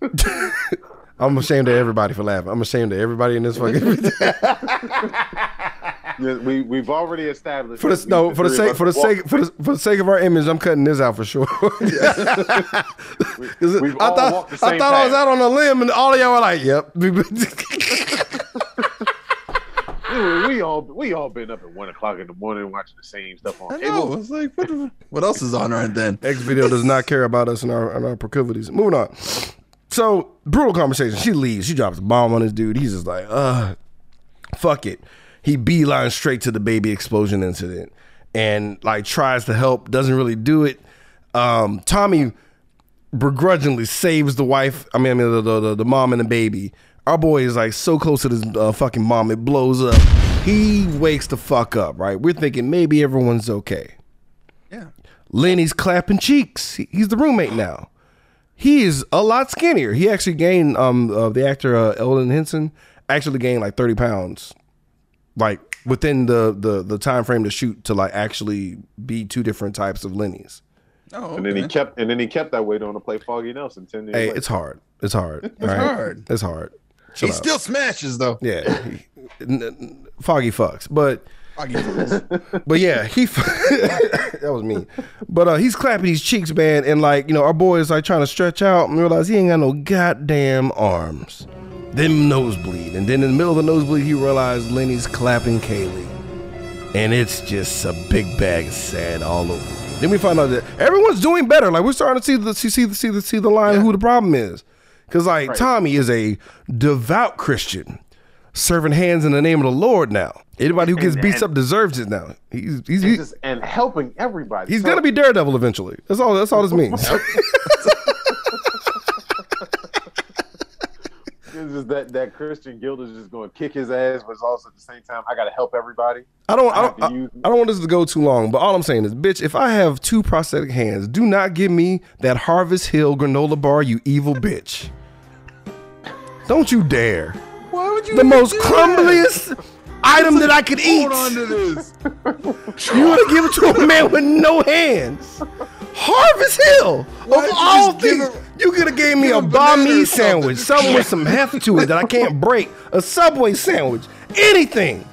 S1: I'm ashamed of everybody for laughing. I'm ashamed of everybody in this fucking.
S5: Yeah, we we've already established.
S1: For the
S5: that we-
S1: no, for the sake
S5: of
S1: for the sake for the for the sake of our image, I'm cutting this out for sure.
S5: We've
S1: I
S5: all
S1: thought
S5: walked the
S1: I
S5: same
S1: thought I was out on a limb, and all of y'all were like, "Yep."
S5: Anyway, we all we all been up at one o'clock in the morning watching the same stuff on
S2: I
S5: cable.
S2: know. It's like, what, the- what else is on right then?
S1: X video does not care about us and our and our proclivities. Moving on. So brutal conversation. She leaves. She drops a bomb on this dude. He's just like, uh, fuck it. He beelines straight to the baby explosion incident and like tries to help. Doesn't really do it. Um, Tommy begrudgingly saves the wife. I mean, I mean the, the, the, the mom and the baby. Our boy is like so close to this uh, fucking mom, it blows up. He wakes the fuck up, right? We're thinking maybe everyone's okay.
S2: Yeah.
S1: Lenny's clapping cheeks. He's the roommate now. He is a lot skinnier. He actually gained um uh, the actor uh, Elden Henson actually gained like thirty pounds, like within the the the time frame to shoot to like actually be two different types of Lenny's.
S2: Oh,
S5: And then he kept and then he kept that weight on to play Foggy Nelson ten years
S1: Hey,
S5: later.
S1: it's hard. It's hard. It's
S2: hard.
S1: It's hard.
S2: He
S1: out.
S2: still smashes though.
S1: yeah. He- n- n- foggy fucks, but
S2: Foggy fools.
S1: But yeah, he that was me. But uh, he's clapping his cheeks, man, and like you know, our boy is like trying to stretch out and realize he ain't got no goddamn arms. Then nosebleed, and then in the middle of the nosebleed, he realized Lenny's clapping Kaylee, and it's just a big bag of sad all over. Then we find out that everyone's doing better. Like we're starting to see the see see the see the, see the line of who the problem is, because like Tommy is a devout Christian serving hands in the name of the Lord now. Anybody who gets
S5: And-
S1: beat
S5: and-
S1: up deserves it now. He's he's,
S5: And
S1: he-
S5: just- and helping everybody.
S1: he's
S5: So-
S1: gonna be Daredevil eventually. That's all. That's all this means.
S5: It's just that that Christian guild is just going to kick his ass, but it's also at the same time I got to help everybody.
S1: I don't. I
S5: I
S1: don't. I,
S5: use-
S1: I don't want this to go too long. But all I'm saying is, bitch, if I have two prosthetic hands, do not give me that Harvest Hill granola bar, you evil bitch. Don't you dare.
S2: Why would you?
S1: The most
S2: do that?
S1: crumbliest item that I could eat.
S2: Hold on to this.
S1: You want to give it to a man with no hands? Harvest Hill. Of all
S2: just
S1: things,
S2: him-
S1: you could have gave me a banh mi sandwich, something with some heft to it that I can't break, a Subway sandwich, anything,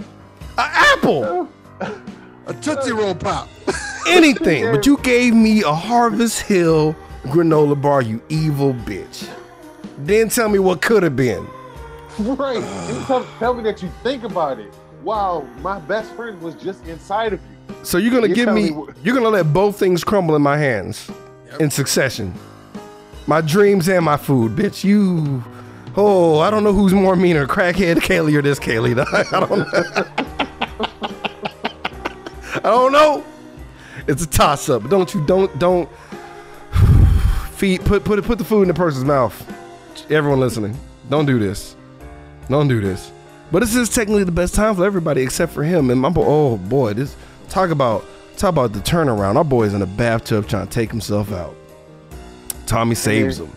S1: an apple,
S2: A tootsie roll pop.
S1: anything. But you gave me a Harvest Hill granola bar, you evil bitch. Then tell me what could have been.
S5: Right. And tell, tell me that you think about it. Wow, my best friend was just inside of you.
S1: So you're gonna
S5: You
S1: give me,
S5: me
S1: you're gonna let both things crumble in my hands in succession. My dreams and my food, bitch. You. Oh, I don't know who's more meaner, crackhead Kaylee or this Kaylee. I don't know. I don't know. It's a toss up. Don't you don't don't feed put put put the food in the person's mouth. Everyone listening, don't do this. Don't do this. But this is technically the best time for everybody except for him. And my boy, oh boy, this talk about talk about the turnaround. Our boy's in a bathtub trying to take himself out. Tommy saves him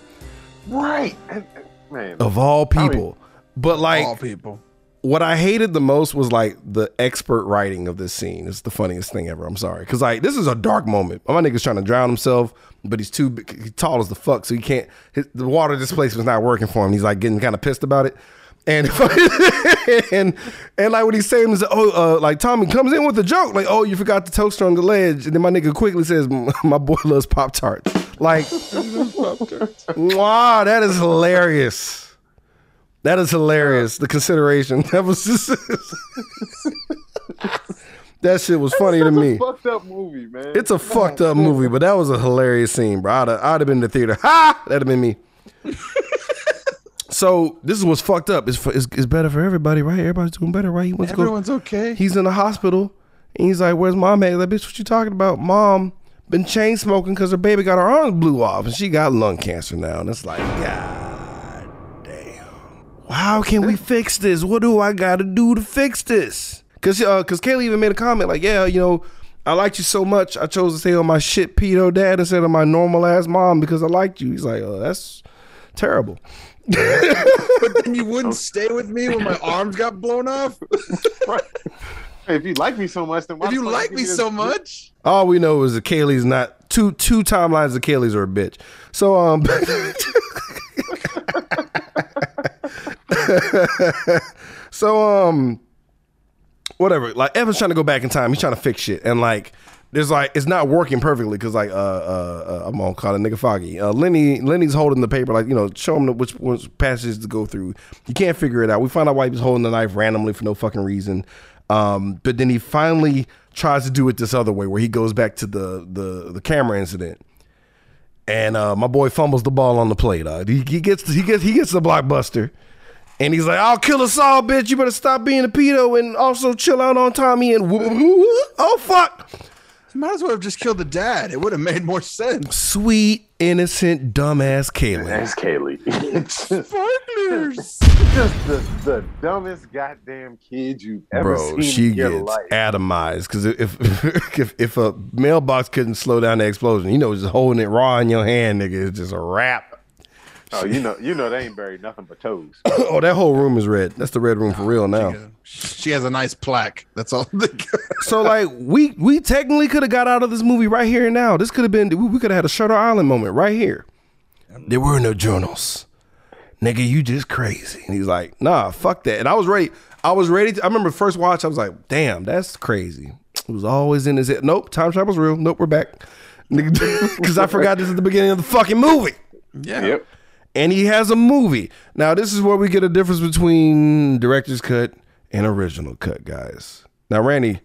S5: Right. Man.
S1: of all people. But like
S2: All people.
S1: what I hated the most was like the expert writing of this scene. It's the funniest thing ever. I'm sorry, because like this is a dark moment. My nigga's trying to drown himself, but he's too big, he's tall as the fuck, so he can't. His, the water displacement's not working for him. He's like getting kind of pissed about it. And and and like what he's saying is, oh, uh, like Tommy comes in with a joke, like, oh, you forgot the toaster on the ledge, and then my nigga quickly says, my boy loves pop tarts. Like, wow, that is hilarious. That is hilarious. The consideration that was just that shit was funny to
S5: Such a
S1: me.
S5: fucked up movie, man.
S1: It's a fucked up movie, but that was a hilarious scene, bro. I'd have, I'd have been in the theater. Ha! That'd have been me. So this is what's fucked up. It's, for, it's it's better for everybody, right? Everybody's doing better, right? He wants to go.
S2: Everyone's okay.
S1: He's in the hospital, and he's like, "Where's mom at?" Like, bitch, what you talking about? Mom been chain smoking because her baby got her arms blew off, and she got lung cancer now. And it's like, God damn. How can we fix this? What do I got to do to fix this? Cause, uh, cause Kaylee even made a comment like, "Yeah, you know." I liked you so much. I chose to stay on my shit pedo dad instead of my normal ass mom because I liked you. He's like, oh, that's terrible.
S2: But then you wouldn't stay with me when my arms got blown off.
S5: Right. If you like me so much, then why
S2: if you like me so much,
S1: All we know is that Kaylee's not two two timelines of Kaylee's are a bitch. So um So um whatever. Like Evan's trying to go back in time. He's trying to fix shit. And like there's like it's not working perfectly because like uh, uh uh I'm gonna call it nigga foggy. Uh Lenny Lenny's holding the paper like you know show him the, which, which passages to go through. He can't figure it out. We find out why he was holding the knife randomly for no fucking reason. Um, but then he finally tries to do it this other way where he goes back to the the the camera incident. And uh, my boy fumbles the ball on the plate. Uh, he, he gets he gets he gets the blockbuster, and he's like, "I'll kill us all, bitch. You better stop being a pedo and also chill out on Tommy." And woo- oh fuck,
S2: you might as well have just killed the dad. It would have made more sense.
S1: sweet innocent dumbass Kaylin.
S5: That's Kaylee. It's just,
S2: Sparklers.
S5: just the, the dumbest goddamn kid you've ever
S1: Bro,
S5: seen
S1: she
S5: in your
S1: gets
S5: life.
S1: atomized because if, if if a mailbox couldn't slow down the explosion, you know, just holding it raw in your hand, nigga, it's just a wrap.
S5: Oh, you know, you know they ain't buried nothing but toes.
S1: oh, that whole room is red. That's the red room for real now.
S2: She has a nice plaque. That's all.
S1: So like we we technically could have got out of this movie right here and now. This could have been we, we could have had a Shutter Island moment right here. There were no journals. Nigga, you just crazy. And he's like, nah, fuck that. And I was ready. I was ready to I remember first watch, I was like, damn, that's crazy. It was always in his head. Nope, time travel's real. Nope, we're back. Because I forgot this is the beginning of the fucking movie.
S2: yeah.
S5: Yep.
S1: And he has a movie. Now, this is where we get a difference between director's cut and original cut, guys. Now, Randy,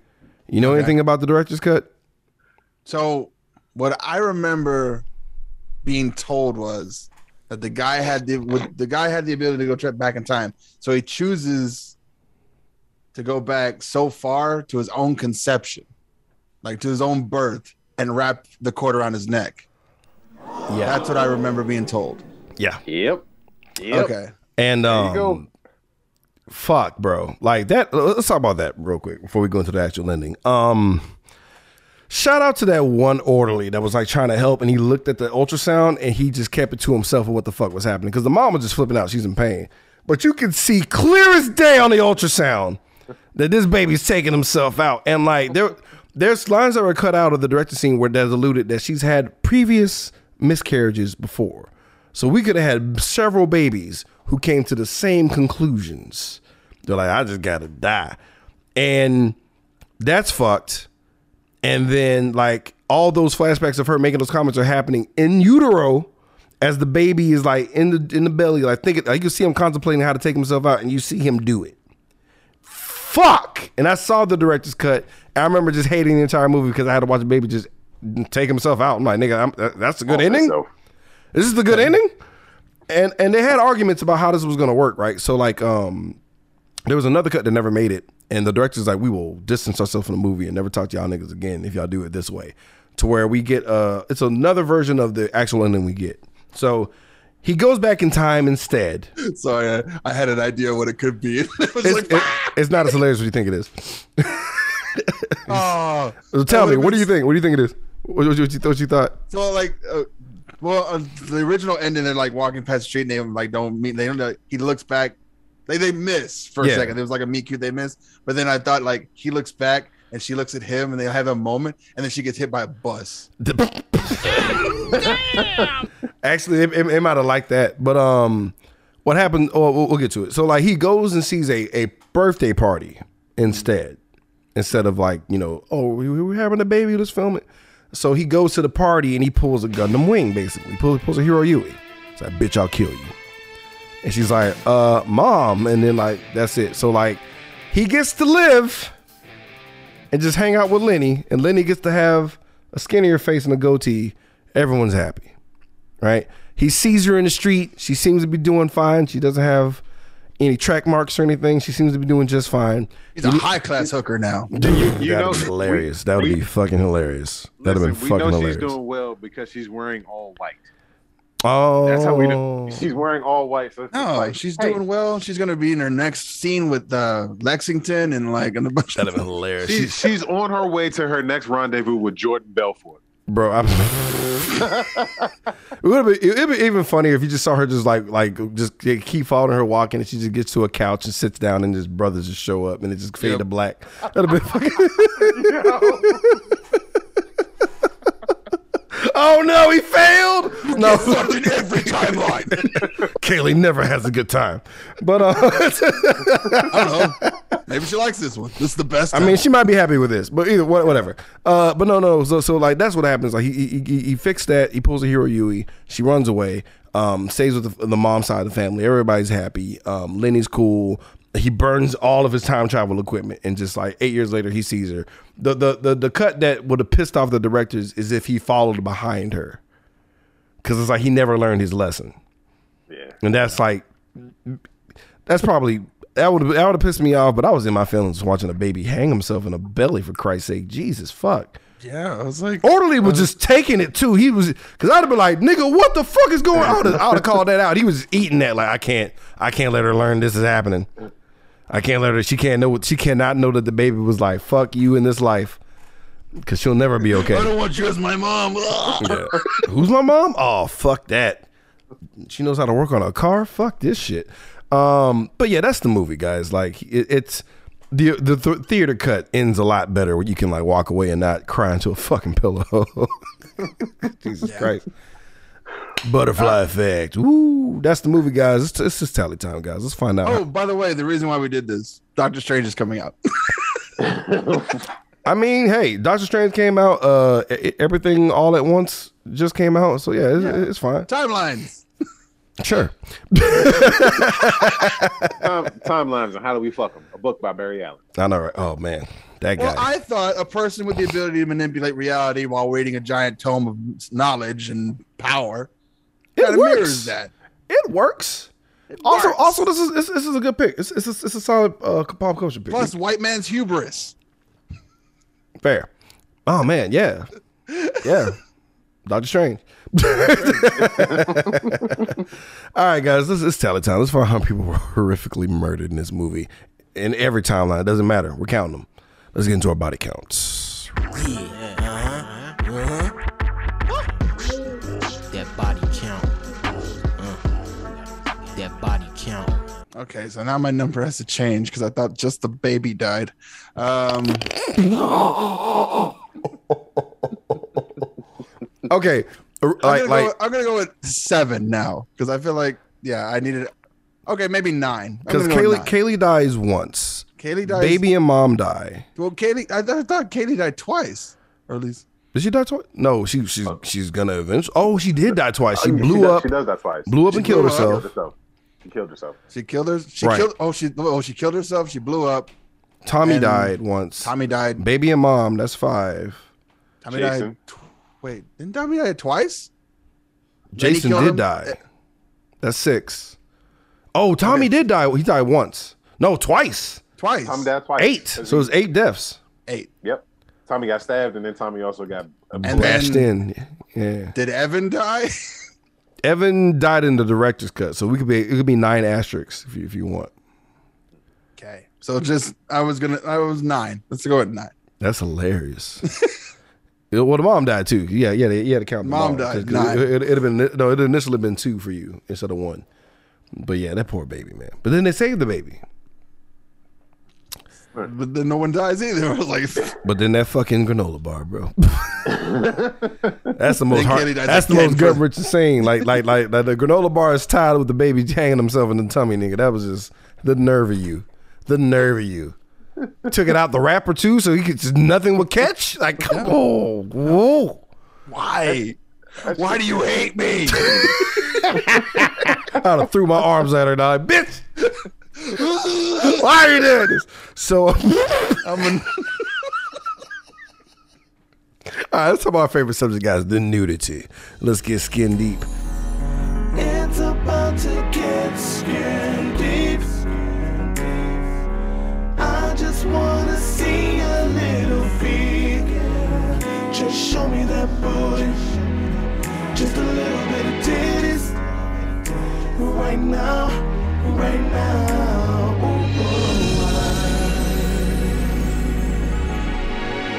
S1: you know anything about the director's cut?
S2: So what I remember being told was that the guy had the with, the guy had the ability to go trip back in time. So he chooses to go back so far to his own conception, like to his own birth, and wrap the cord around his neck.
S1: Yeah.
S2: That's what I remember being told.
S1: Yeah.
S5: Yep. Yep.
S2: Okay.
S1: And um,
S5: you go.
S1: Fuck, bro. Like that. Let's talk about that real quick before we go into the actual ending. Um, shout out to that one orderly that was like trying to help, and he looked at the ultrasound and he just kept it to himself of what the fuck was happening because the mom was just flipping out. She's in pain, but you could see clear as day on the ultrasound that this baby's taking himself out, and like there. There's lines that were cut out of the director scene where there's alluded that she's had previous miscarriages before. So we could have had several babies who came to the same conclusions. They're like, I just gotta die. And that's fucked. And then like all those flashbacks of her making those comments are happening in utero as the baby is like in the in the belly. Like think it, like you see him contemplating how to take himself out and you see him do it. Fuck. And I saw the director's cut. I remember just hating the entire movie because I had to watch a baby just take himself out. I'm like, nigga, I'm, that's a good
S5: Oh,
S1: ending.
S5: so-
S1: This is the good ending. And and they had arguments about how this was gonna work, right? So like um there was another cut that never made it, and the director's like, we will distance ourselves from the movie and never talk to y'all niggas again if y'all do it this way. To where we get uh it's another version of the actual ending we get. So he goes back in time instead.
S2: Sorry, I, I had an idea what it could be. it
S1: It's,
S2: like,
S1: it- it's not as hilarious as you think it is.
S2: oh,
S1: So tell me, what do you think? What do you think it is? What, what, you, what you thought?
S2: So like, uh, well, uh, the original ending, they're like walking past the street, and they like don't meet. They don't. know- He looks back. They they miss for
S1: Yeah.
S2: a second. There was like a meet cute they miss, but then I thought like he looks back and she looks at him, and they have a moment, and then she gets hit by a bus.
S1: Actually, it, it, it might have liked that, but um, what happened? Oh, we'll, we'll get to it. So like, he goes and sees a a birthday party instead, instead of like you know, oh, we, we we're having a baby, let's film it. So he goes to the party and he pulls a Gundam wing, basically. He pulls, pulls a Heero Yuy. It's like, bitch, I'll kill you. And she's like, uh, mom. And then like, that's it. So like, he gets to live and just hang out with Lenny, and Lenny gets to have a skinnier face and a goatee. Everyone's happy, right? He sees her in the street. She seems to be doing fine. She doesn't have any track marks or anything. She seems to be doing just fine.
S2: He's a high class hooker now.
S5: You
S1: That'd
S5: know,
S1: be hilarious. that would
S5: we-
S1: be fucking hilarious. That'd have been
S5: we
S1: fucking
S5: know
S1: hilarious.
S5: she's doing well because she's wearing all white.
S1: oh,
S5: That's how we know she's wearing all white. So
S2: No,
S5: like,
S2: she's
S5: hey,
S2: doing well. She's gonna be in her next scene with uh, Lexington and like and a bunch
S1: That'd
S2: of
S1: have been hilarious.
S5: She's she's on her way to her next rendezvous with Jordan Belfort.
S1: Bro, I'm, it would be it'd be even funnier if you just saw her just like like just keep following her walking and she just gets to a couch and sits down and his brothers just show up and it just fade
S2: Yep.
S1: to black. That'd have been fucking. Oh no, he failed. No,
S2: in every timeline.
S1: Kaylee never has a good time. But uh,
S2: I don't know. Maybe she likes this one. This is the best.
S1: I mean, she might be happy with this, but either whatever. Uh, but no, no. So, so like that's what happens. Like he he, he, he fixed that. He pulls a Heero Yuy. She runs away. Um, stays with the, the mom side of the family. Everybody's happy. Um, Lenny's cool. He burns all of his time travel equipment, and just like eight years later, he sees her. The the the, the cut that would have pissed off the directors is if he followed behind her, because it's like he never learned his lesson.
S5: Yeah.
S1: And that's like, that's probably that would that would have pissed me off. But I was in my feelings watching a baby hang himself in a belly for Christ's sake. Jesus fuck.
S2: yeah, I was like,
S1: Orderly was just taking it too. He was because I'd have been like, nigga, what the fuck is going on? I would have, I would have called that out. He was eating that like I can't I can't let her learn this is happening. I can't let her. She can't know. She cannot know that the baby was like fuck you in this life because she'll never be okay.
S2: I don't want you as my mom.
S1: Yeah. Who's my mom? Oh, fuck that. She knows how to work on a car. Fuck this shit. Um, but yeah, that's the movie, guys. Like it, it's the the th- theater cut ends a lot better where you can like walk away and not cry into a fucking pillow. Jesus Christ. Butterfly effect. Ooh, that's the movie, guys. It's, it's just tally time, guys. Let's find out.
S2: Oh, by the way, the reason why we did this, Doctor Strange is coming out.
S1: I mean, hey, Doctor Strange came out. Uh, everything all at once just came out. So yeah, it's, it's fine.
S2: Timelines.
S1: Sure.
S5: Time, timelines and how do we fuck them? A book by Barry Allen.
S1: I know, right? Oh man, that guy.
S2: Well, I thought a person with the ability to manipulate reality while reading a giant tome of knowledge and power
S1: it
S2: kind of
S1: works.
S2: mirrors that.
S1: It works. also,
S2: works.
S1: also, this is this, this is a good pick. It's it's a, it's a solid uh, pop culture pick.
S2: Plus, white man's hubris.
S1: fair. Oh man, yeah, yeah. Doctor Strange. All right, guys, this is tally time. Let's find how people were horrifically murdered in this movie. In every timeline, it doesn't matter. We're counting them. Let's get into our body counts.
S6: That
S2: Okay, so now my number has to change because I thought just the baby died. Um,
S1: Okay, uh,
S2: I'm, gonna
S1: like
S2: go, I'm gonna go with seven now because I feel like yeah, I needed. Okay, maybe nine. I'm
S1: because
S2: gonna go with
S1: Kaylee
S2: nine.
S1: Kaylee dies once.
S2: Kaylee dies.
S1: Baby and mom die.
S2: Well, Kaylee, I, th- I thought Kaylee died twice, or at least.
S1: Did she die twice? No, she she's she's gonna eventually. Oh, she did die twice. She
S5: Oh,
S1: blew
S5: does,
S1: up,
S5: She does that twice.
S1: blew up and killed
S2: blew up.
S1: Herself.
S5: Killed herself. She killed herself.
S2: She killed her. She
S1: Right.
S2: killed. Oh, she. Oh, she killed herself. She blew up.
S1: Tommy died once.
S2: Tommy died.
S1: Baby and mom. That's five.
S2: Tommy
S5: Jason.
S2: died. Tw- wait, didn't Tommy die twice?
S1: Jason did
S2: him.
S1: die. That's six. Oh, Tommy did die. He died once. No, twice.
S2: twice.
S5: Tommy died twice.
S1: Eight. So it was eight deaths.
S2: Eight.
S5: Yep. Tommy got stabbed, and then Tommy also got. A
S2: And.
S1: Bashed in. Yeah.
S2: Did Evan die?
S1: Evan died in the director's cut, so we could be it could be nine asterisks if you if you want.
S2: okay. So just I was gonna I was nine. Let's go with nine.
S1: That's hilarious. Well, the mom died too. Yeah, yeah, you had to count. The
S2: Mom
S1: mom,
S2: died, nine.
S1: It, would have been no. It initially been two for you instead of one. But yeah, that poor baby man. But then they saved the baby.
S2: But then no one dies either. I was like,
S1: But then that fucking granola bar, bro. that's the most
S2: Then
S1: heart, that's the
S2: again
S1: most
S2: for-
S1: gut wrenching saying. Like like like like the granola bar is tied with the baby hanging himself in the tummy, nigga. That was just the nerve of you, the nerve of you. Took it out the wrapper too, so he could just nothing would catch. Like come on, whoa.
S2: why? Why do you hate me?
S1: I'd have threw my arms at her, and dog. Bitch, why are you doing this? So, all
S2: I'm an,
S1: right, let's talk about our favorite subject, guys. The nudity. Let's get skin deep.
S4: It's about to get skin deep. I just wanna see a little feet. Just show me that booty. Just a little bit of titties. Right now, right now. Ooh,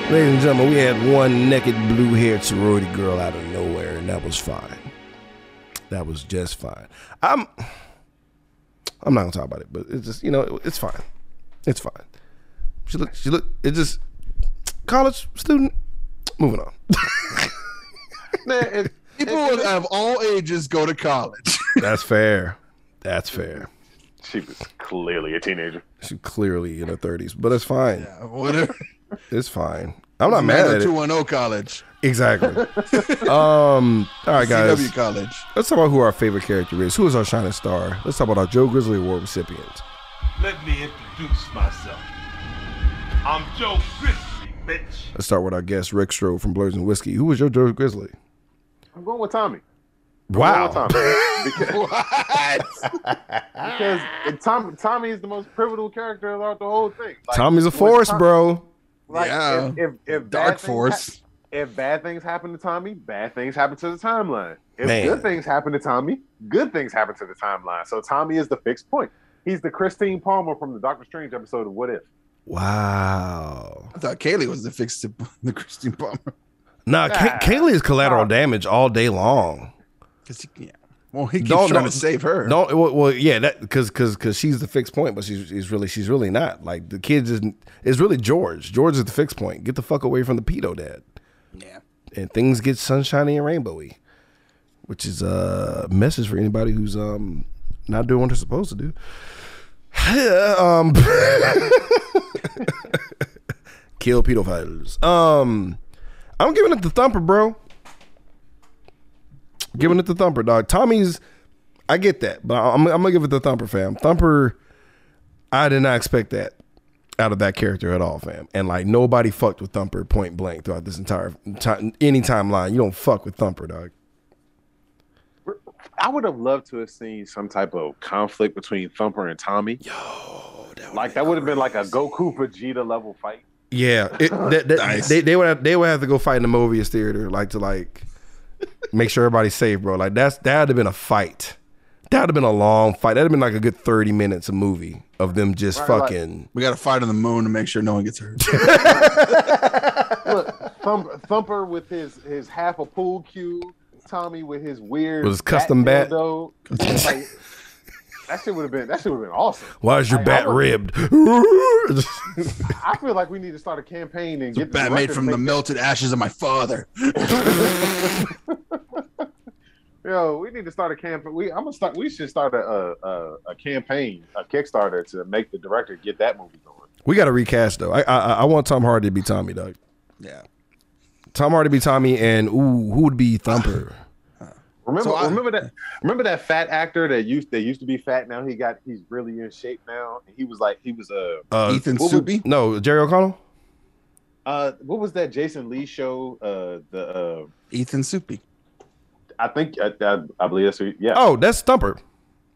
S4: ooh,
S1: Ladies and gentlemen, we had one naked blue haired sorority girl out of nowhere, and that was fine. That was just fine. I'm I'm not gonna talk about it, but it's just you know, it's fine. It's fine. She look she look it just college student. Moving on.
S5: Man, it-
S2: people of all ages go to college.
S1: That's fair. That's fair.
S5: She was clearly a teenager.
S1: She's clearly in her thirties, but it's fine.
S2: Yeah, whatever.
S1: It's fine. I'm not mad at it.
S2: 210 college.
S1: Exactly. um. All right, guys.
S2: CW college.
S1: Let's talk about who our favorite character is. Who is our shining star? Let's talk about our Joe Grizzly Award recipient.
S7: Let me introduce myself. I'm Joe Grizzly, bitch.
S1: Let's start with our guest Rick Strode from Blerds and Whiskey. Who was your Joe Grizzly?
S5: I'm going with Tommy. I'm
S1: Wow.
S5: going with Tommy. because
S2: What?
S5: because it- Tom, Tommy is the most pivotal character throughout the whole thing. Like,
S1: Tommy's a
S5: when
S1: force,
S5: Tom-
S1: bro.
S5: Like,
S2: Yeah.
S5: if, if, if
S2: Dark Force.
S5: hap- if bad things happen to Tommy, bad things happen to the timeline. If
S1: Man.
S5: good things happen to Tommy, good things happen to the timeline. So Tommy is the fixed point. He's the Christine Palmer from the Doctor Strange episode of What If.
S1: Wow.
S2: I thought Kaylee was the fixed to the Christine Palmer.
S1: Nah, Kay- Kaylee is collateral
S5: Nah.
S1: damage all day long.
S2: Cause he, yeah. Well, he keeps
S1: Don't-
S2: trying
S1: don't-
S2: to save her.
S1: Don't well, well yeah, that because because because she's the fixed point, but she's, she's really she's really not. Like the kids is is really George. George is the fixed point. Get the fuck away from the pedo dad.
S2: Yeah.
S1: and things get sunshiny and rainbowy, which is a message for anybody who's um not doing what they're supposed to do. um, kill pedophiles. Um, I'm giving it the thumper, bro. Giving it the thumper, dog. Tommy's, I get that, but I'm, I'm gonna give it the thumper, fam. Thumper, I did not expect that out of that character at all, fam. And like nobody fucked with Thumper point blank throughout this entire time, any timeline. You don't fuck with Thumper, dog.
S5: I would have loved to have seen some type of conflict between Thumper and Tommy. Yo, like that would have been like a Goku Vegeta level fight.
S1: Yeah, it, that, that-
S2: Nice.
S1: they they would have, they would have to go fight in the Mobius theater, like to like make sure everybody's safe, bro. Like that's that would have been a fight. That would have been a long fight. That'd have been like a good thirty minutes of movie of them just
S5: Right, right.
S1: fucking.
S2: We got to fight on the moon to make sure no one gets hurt.
S5: Look, Thumper, Thumper with his his half a pool cue, Tommy with his weird
S1: With his custom bat.
S5: dildo. Like, that shit would have been that shit would have been awesome.
S1: Why is your
S5: Like,
S1: bat
S5: I
S1: ribbed?
S5: I feel like we need to start a campaign and get the
S2: Bat made from the melted ashes of my father.
S5: Yo, we need to start a campaign. We I'm gonna start. We should start a a, a a campaign, a Kickstarter to make the director get that movie going.
S1: we got to recast though. I, I I want Tom Hardy to be Tommy, dog.
S2: Yeah.
S1: Tom Hardy be Tommy, and ooh, who would be Thumper?
S5: Remember,
S2: So I-
S5: remember that. Remember that fat actor that used that used to be fat. Now he got he's really in shape now. He was like he was a uh,
S1: Uh,
S2: Ethan
S5: what was-
S2: Suplee.
S1: no, Jerry O'Connell.
S5: uh what was that Jason Lee show? Uh the uh
S2: Ethan Suplee.
S5: I think I, I, I believe that's who, yeah.
S1: Oh, that's Thumper.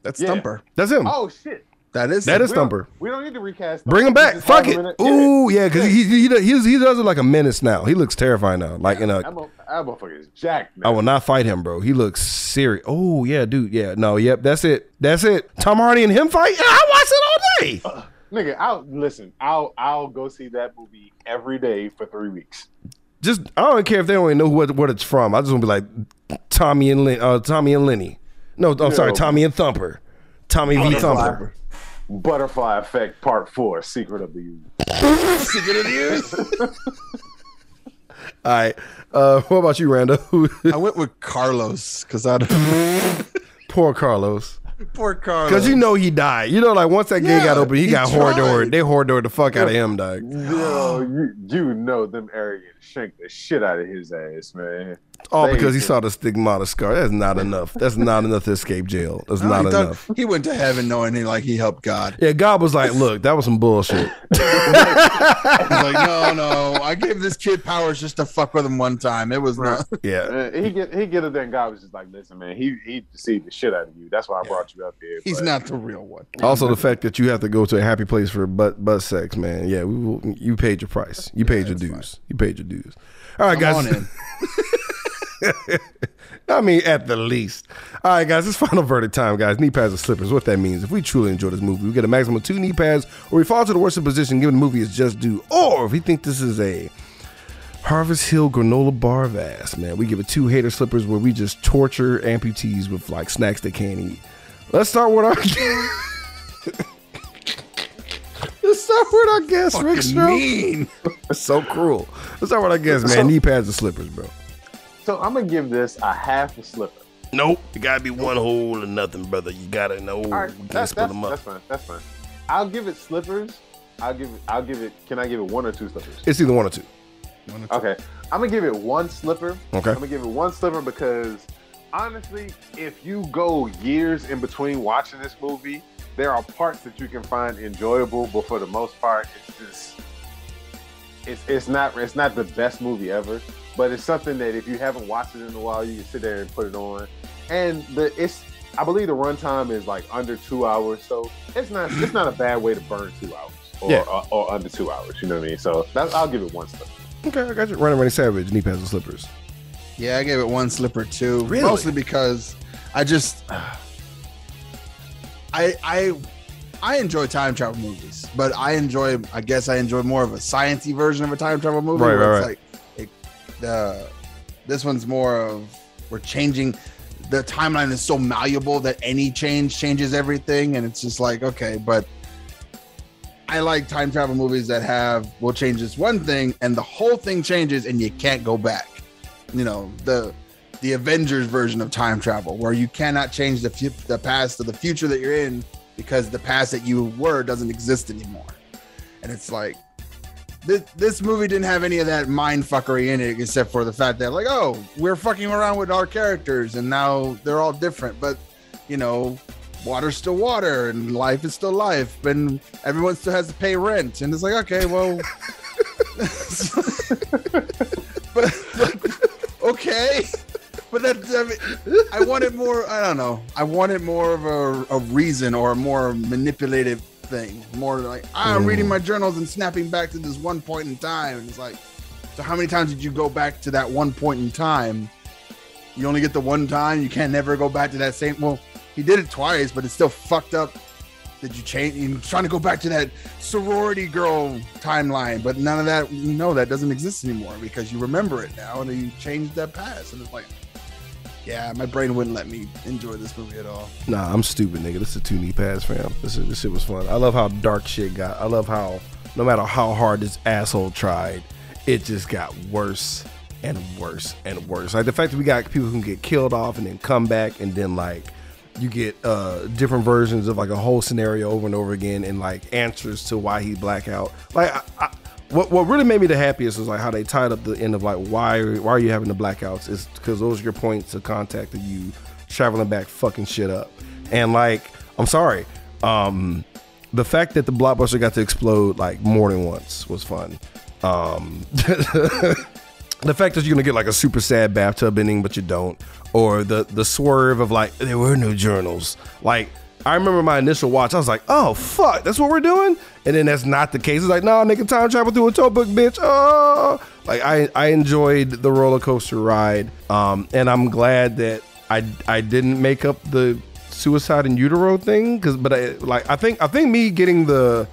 S2: That's
S5: Yeah.
S2: Thumper.
S1: That's him.
S5: Oh shit.
S2: That is
S1: that is
S5: We don't- We don't need to recast.
S1: Bring him back. Fuck it.
S5: in.
S1: Ooh, yeah, because he he, does, he he does it like a menace now. He looks terrifying now. Like in a,
S5: That mo- that motherfucker is jacked. Man.
S1: I will not fight him, bro. He looks serious. Oh yeah, dude. Yeah, no, yep. That's it. That's it. Tom Hardy and him fight. I watch it all day.
S5: Nigga, I'll listen. I'll I'll go see that movie every day for three weeks.
S1: Just I don't care if they don't even know what what it's from. I just want to be like Tommy and Lin, uh, Tommy and Lenny. No, I'm sorry, Tommy and Thumper. Tommy V Thumper.
S5: Butterfly Effect Part Four: Secret of the Ooze.
S2: Secret of the Ooze.
S1: All right. Uh, what about you, Randall?
S2: I went with Carlos because I
S1: Poor Carlos.
S2: poor Carlos.
S1: Because you know he died. You know, like once that gate
S2: Yeah,
S1: got open, he,
S2: he
S1: got
S2: tried.
S1: hordored. They hordored the fuck out of him, dog.
S5: Yo, you, you know them Arrogant shanked the shit out of his ass, man.
S1: All
S5: They-
S1: because he saw the stigmata scar. That's not enough. That's not enough to escape jail. That's
S2: No,
S1: not
S2: he, thought-
S1: enough.
S2: he went to heaven knowing he like he helped God.
S1: Yeah, God was like, look, that was some bullshit.
S2: He's like, no, no, I gave this kid powers just to fuck with him one time. It was not.
S1: Yeah.
S5: Uh, he get he get it there, and God was just like, "Listen, man, he he deceived the shit out of you. That's why I brought you up here."
S2: He's
S5: but-
S2: not the real one.
S1: Also, the fact that you have to go to a happy place for butt butt sex, man. Yeah, we will, you paid your price. You paid your
S2: that's
S1: dues. You paid your dues. All right,
S2: Come on
S1: guys. I mean, at the least. All right, guys, it's final verdict time, guys. Knee pads or slippers. What that means, if we truly enjoy this movie, we get a maximum of two knee pads, or we fall to the worst of position given the movie is just due, or if we think this is a Harvest Hill granola bar of ass, man, we give it two hater slippers where we just torture amputees with like snacks they can't eat. Let's start with our. Let's start with our guest, Rick
S2: mean.
S1: So cruel. Let's start with our guest, man. Knee pads or slippers, bro.
S5: So I'm gonna give this a half a slipper.
S1: Nope. It gotta be one hole or nothing, brother. You gotta know.
S5: All right,
S1: we can't
S5: that's,
S1: split
S5: that's,
S1: them up.
S5: that's fine. That's fine. I'll give it slippers. I'll give it. I'll give it. Can I give it one or two slippers?
S1: It's either one or two.
S5: Okay, I'm gonna give it one slipper.
S1: Okay.
S5: I'm gonna give it one slipper because honestly, if you go years in between watching this movie, there are parts that you can find enjoyable, but for the most part, it's just it's it's not it's not the best movie ever. But it's something that if you haven't watched it in a while, you can sit there and put it on. And the it's I believe the runtime is like under two hours, so it's not it's not a bad way to burn two hours or
S1: Yeah.
S5: or, or under two hours. You know what I mean? So that's, I'll give it one slipper.
S1: Okay, I got you. Running, running savage. Knee pads and slippers.
S2: Yeah, I gave it one slipper too.
S1: Really?
S2: Mostly because I just I I I enjoy time travel movies, but I enjoy I guess I enjoy more of a sciencey version of a time travel movie.
S1: Right,
S2: where
S1: right,
S2: it's
S1: right.
S2: like it, the this one's more of we're changing the timeline is so malleable that any change changes everything, and it's just like okay, but I like time travel movies that have will change this one thing and the whole thing changes and you can't go back. You know, the the Avengers version of time travel where you cannot change the the past to the future that you're in because the past that you were doesn't exist anymore. And it's like this, this movie didn't have any of that mind fuckery in it except for the fact that like oh we're fucking around with our characters and now they're all different. But you know water's still water and life is still life and everyone still has to pay rent. And it's like okay well but okay. But that I, mean, I wanted more i don't know. I wanted more of a, a reason or a more manipulative thing. More like i'm reading my journals and snapping back to this one point in time. And it's like so how many times did you go back to that one point in time? You only get the one time? You can't never go back to that same well he did it twice but it's still fucked up did you change you're trying to go back to that sorority girl timeline but none of that no that doesn't exist anymore because you remember it now and you changed that past and it's like yeah my brain wouldn't let me enjoy this movie at all
S1: Nah, I'm stupid, nigga. This is two knee pads, fam. This is, this shit was fun. I love how dark shit got. I love how no matter how hard this asshole tried, it just got worse and worse and worse. Like the fact that we got people who can get killed off and then come back and then like you get uh different versions of like a whole scenario over and over again and like answers to why he blackout. Like what what really made me the happiest was like how they tied up the end of like why why are you having the blackouts? Is because those are your points of contact of you traveling back fucking shit up. And like I'm sorry, um the fact that the blockbuster got to explode like more than once was fun. Um the fact that you're gonna get like a super sad bathtub ending, but you don't, or the the swerve of like there were no journals. Like I remember my initial watch, I was like, oh fuck, that's what we're doing, and then that's not the case. It's like, "No, nah, nigga, time travel through a tote book, bitch. Oh, like I I enjoyed the roller coaster ride, um, and I'm glad that I I didn't make up the suicide in utero thing, because but I like I think I think me getting the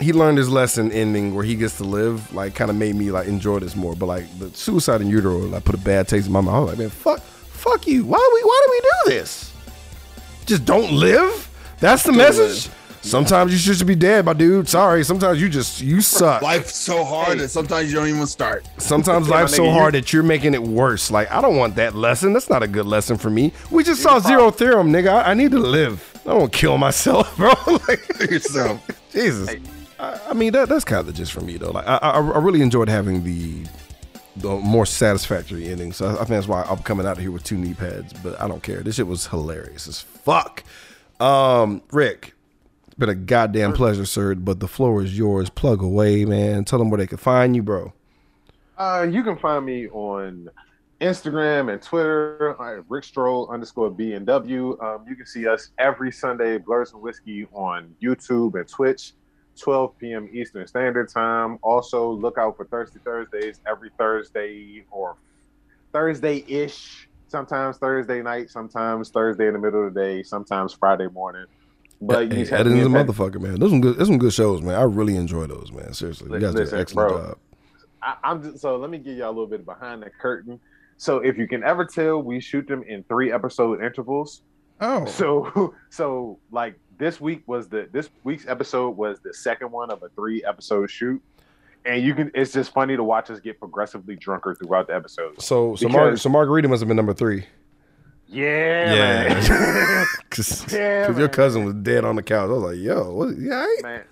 S1: he learned his lesson ending where he gets to live like kind of made me like enjoy this more. But like the suicide in utero like put a bad taste in my mouth. I was like man fuck fuck you. Why we why do we do this just don't live? That's the message? sometimes you should be dead my dude. Sorry. Sometimes you just you suck.
S2: Life's so hard that sometimes you don't even start.
S1: sometimes life's so
S5: nigga, you-
S1: hard that you're making it worse. Like i don't want that lesson. That's not a good lesson for me. We just saw zero theorem nigga. I, I need to live. I don't want to kill myself bro. Like
S2: Yourself.
S1: Jesus. I, I mean that that's kind of just gist for me though. Like I, I, I really enjoyed having the the more satisfactory ending. So I, think that's why I'm coming out of here with two knee pads. But I don't care. This shit was hilarious as fuck. Um, Rick, it's been a goddamn pleasure, sir. But the floor is yours. Plug away, man. Tell them where they can find you, bro.
S5: Uh, you can find me on Instagram and Twitter, uh, Rick Stroll underscore B and W. Um, you can see us every Sunday, Blerds and Whiskey, on YouTube and Twitch, 12 p.m. Eastern Standard Time. Also, look out for Thirsty Thursdays every Thursday or Thursday ish. Sometimes Thursday night, sometimes Thursday in the middle of the day, sometimes Friday morning. But
S1: Hey,
S5: you just have to
S1: a motherfucker, man. Those some good. Those some good shows, man. I really enjoy those, man. Seriously, you guys do an excellent
S5: bro.
S1: job.
S5: I, I'm just, so let me give y'all a little bit behind the curtain. So if you can ever tell, we shoot them in three episode intervals.
S2: Oh.
S5: So so like this week was the this week's episode was the second one of a three episode shoot. And you can it's just funny to watch us get progressively drunker throughout the episodes.
S1: So, so, Mar- so Margarita must have been number three.
S5: Yeah, yeah,
S1: Because
S5: Yeah,
S1: your cousin was dead on the couch. I was like, yo, what, yeah, all right?
S5: man.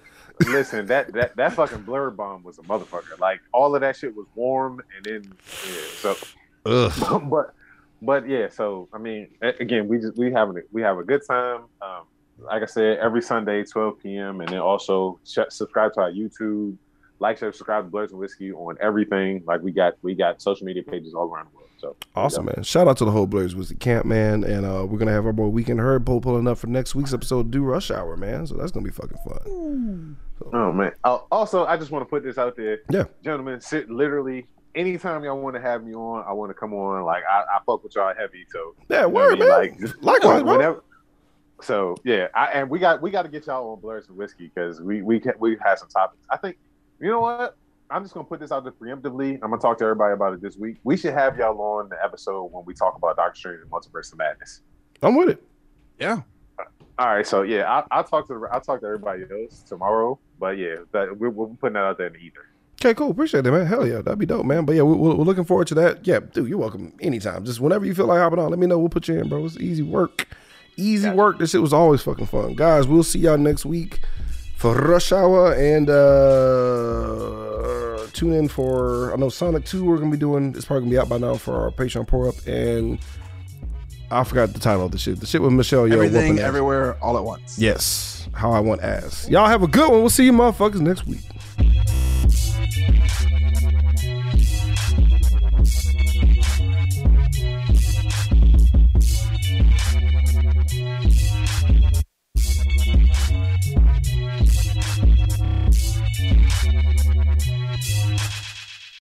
S5: Listen, that, that that fucking blur bomb was a motherfucker. Like all of that shit was warm and then yeah, so
S1: Ugh.
S5: but but yeah, so I mean, again, we just we having we have a good time. Um, like I said, every Sunday, 12 p.m. and then also sh- subscribe to our YouTube, like, share, subscribe to Blerds and Whiskey on everything. Like we got we got social media pages all around the world. So
S1: Awesome, man. Shout out to the whole Blerds Whiskey Camp, man. And uh, we're going to have our boy Weekend Herd pull pulling up for next week's episode, Do Rush Hour, man. So that's going to be fucking fun.
S5: Oh man. Uh, also, I just want to put this out there,
S1: Yeah.
S5: gentlemen. Sit literally anytime y'all want to have me on, I want to come on. Like I, I fuck with y'all heavy, so
S1: Yeah,
S5: you know what I mean?
S1: man.
S5: Like just-
S1: Likewise, bro.
S5: whenever. So yeah, I, and we got we got to get y'all on Blerds and Whiskey because we we can, we had some topics. I think you know what. I'm just gonna put this out there preemptively. I'm gonna talk to everybody about it this week. We should have y'all on the episode when we talk about Doctor Strange and Multiverse of Madness.
S1: I'm with it.
S2: Yeah.
S5: All right, so yeah, I, I'll talk to I'll talk to everybody else tomorrow. But yeah, that we're, we're putting that out there in the ether.
S1: Okay, cool. Appreciate it, man. Hell yeah. That'd be dope, man. But yeah, we, we're, we're looking forward to that. Yeah, dude, you're welcome anytime. Just whenever you feel like hopping on, let me know. We'll put you in, bro. It's easy work. Easy
S5: Gotcha.
S1: work. This shit was always fucking fun. Guys, we'll see y'all next week for Rush Hour and uh tune in for I know Sonic 2 we're gonna be doing it's probably gonna be out by now for our Patreon pour up and I forgot the title of the shit. The shit with Michelle Yeoh
S2: Everything,
S1: ass.
S2: everywhere, all at once.
S1: Yes. How I want ass. Y'all have a good one. We'll see you motherfuckers next week.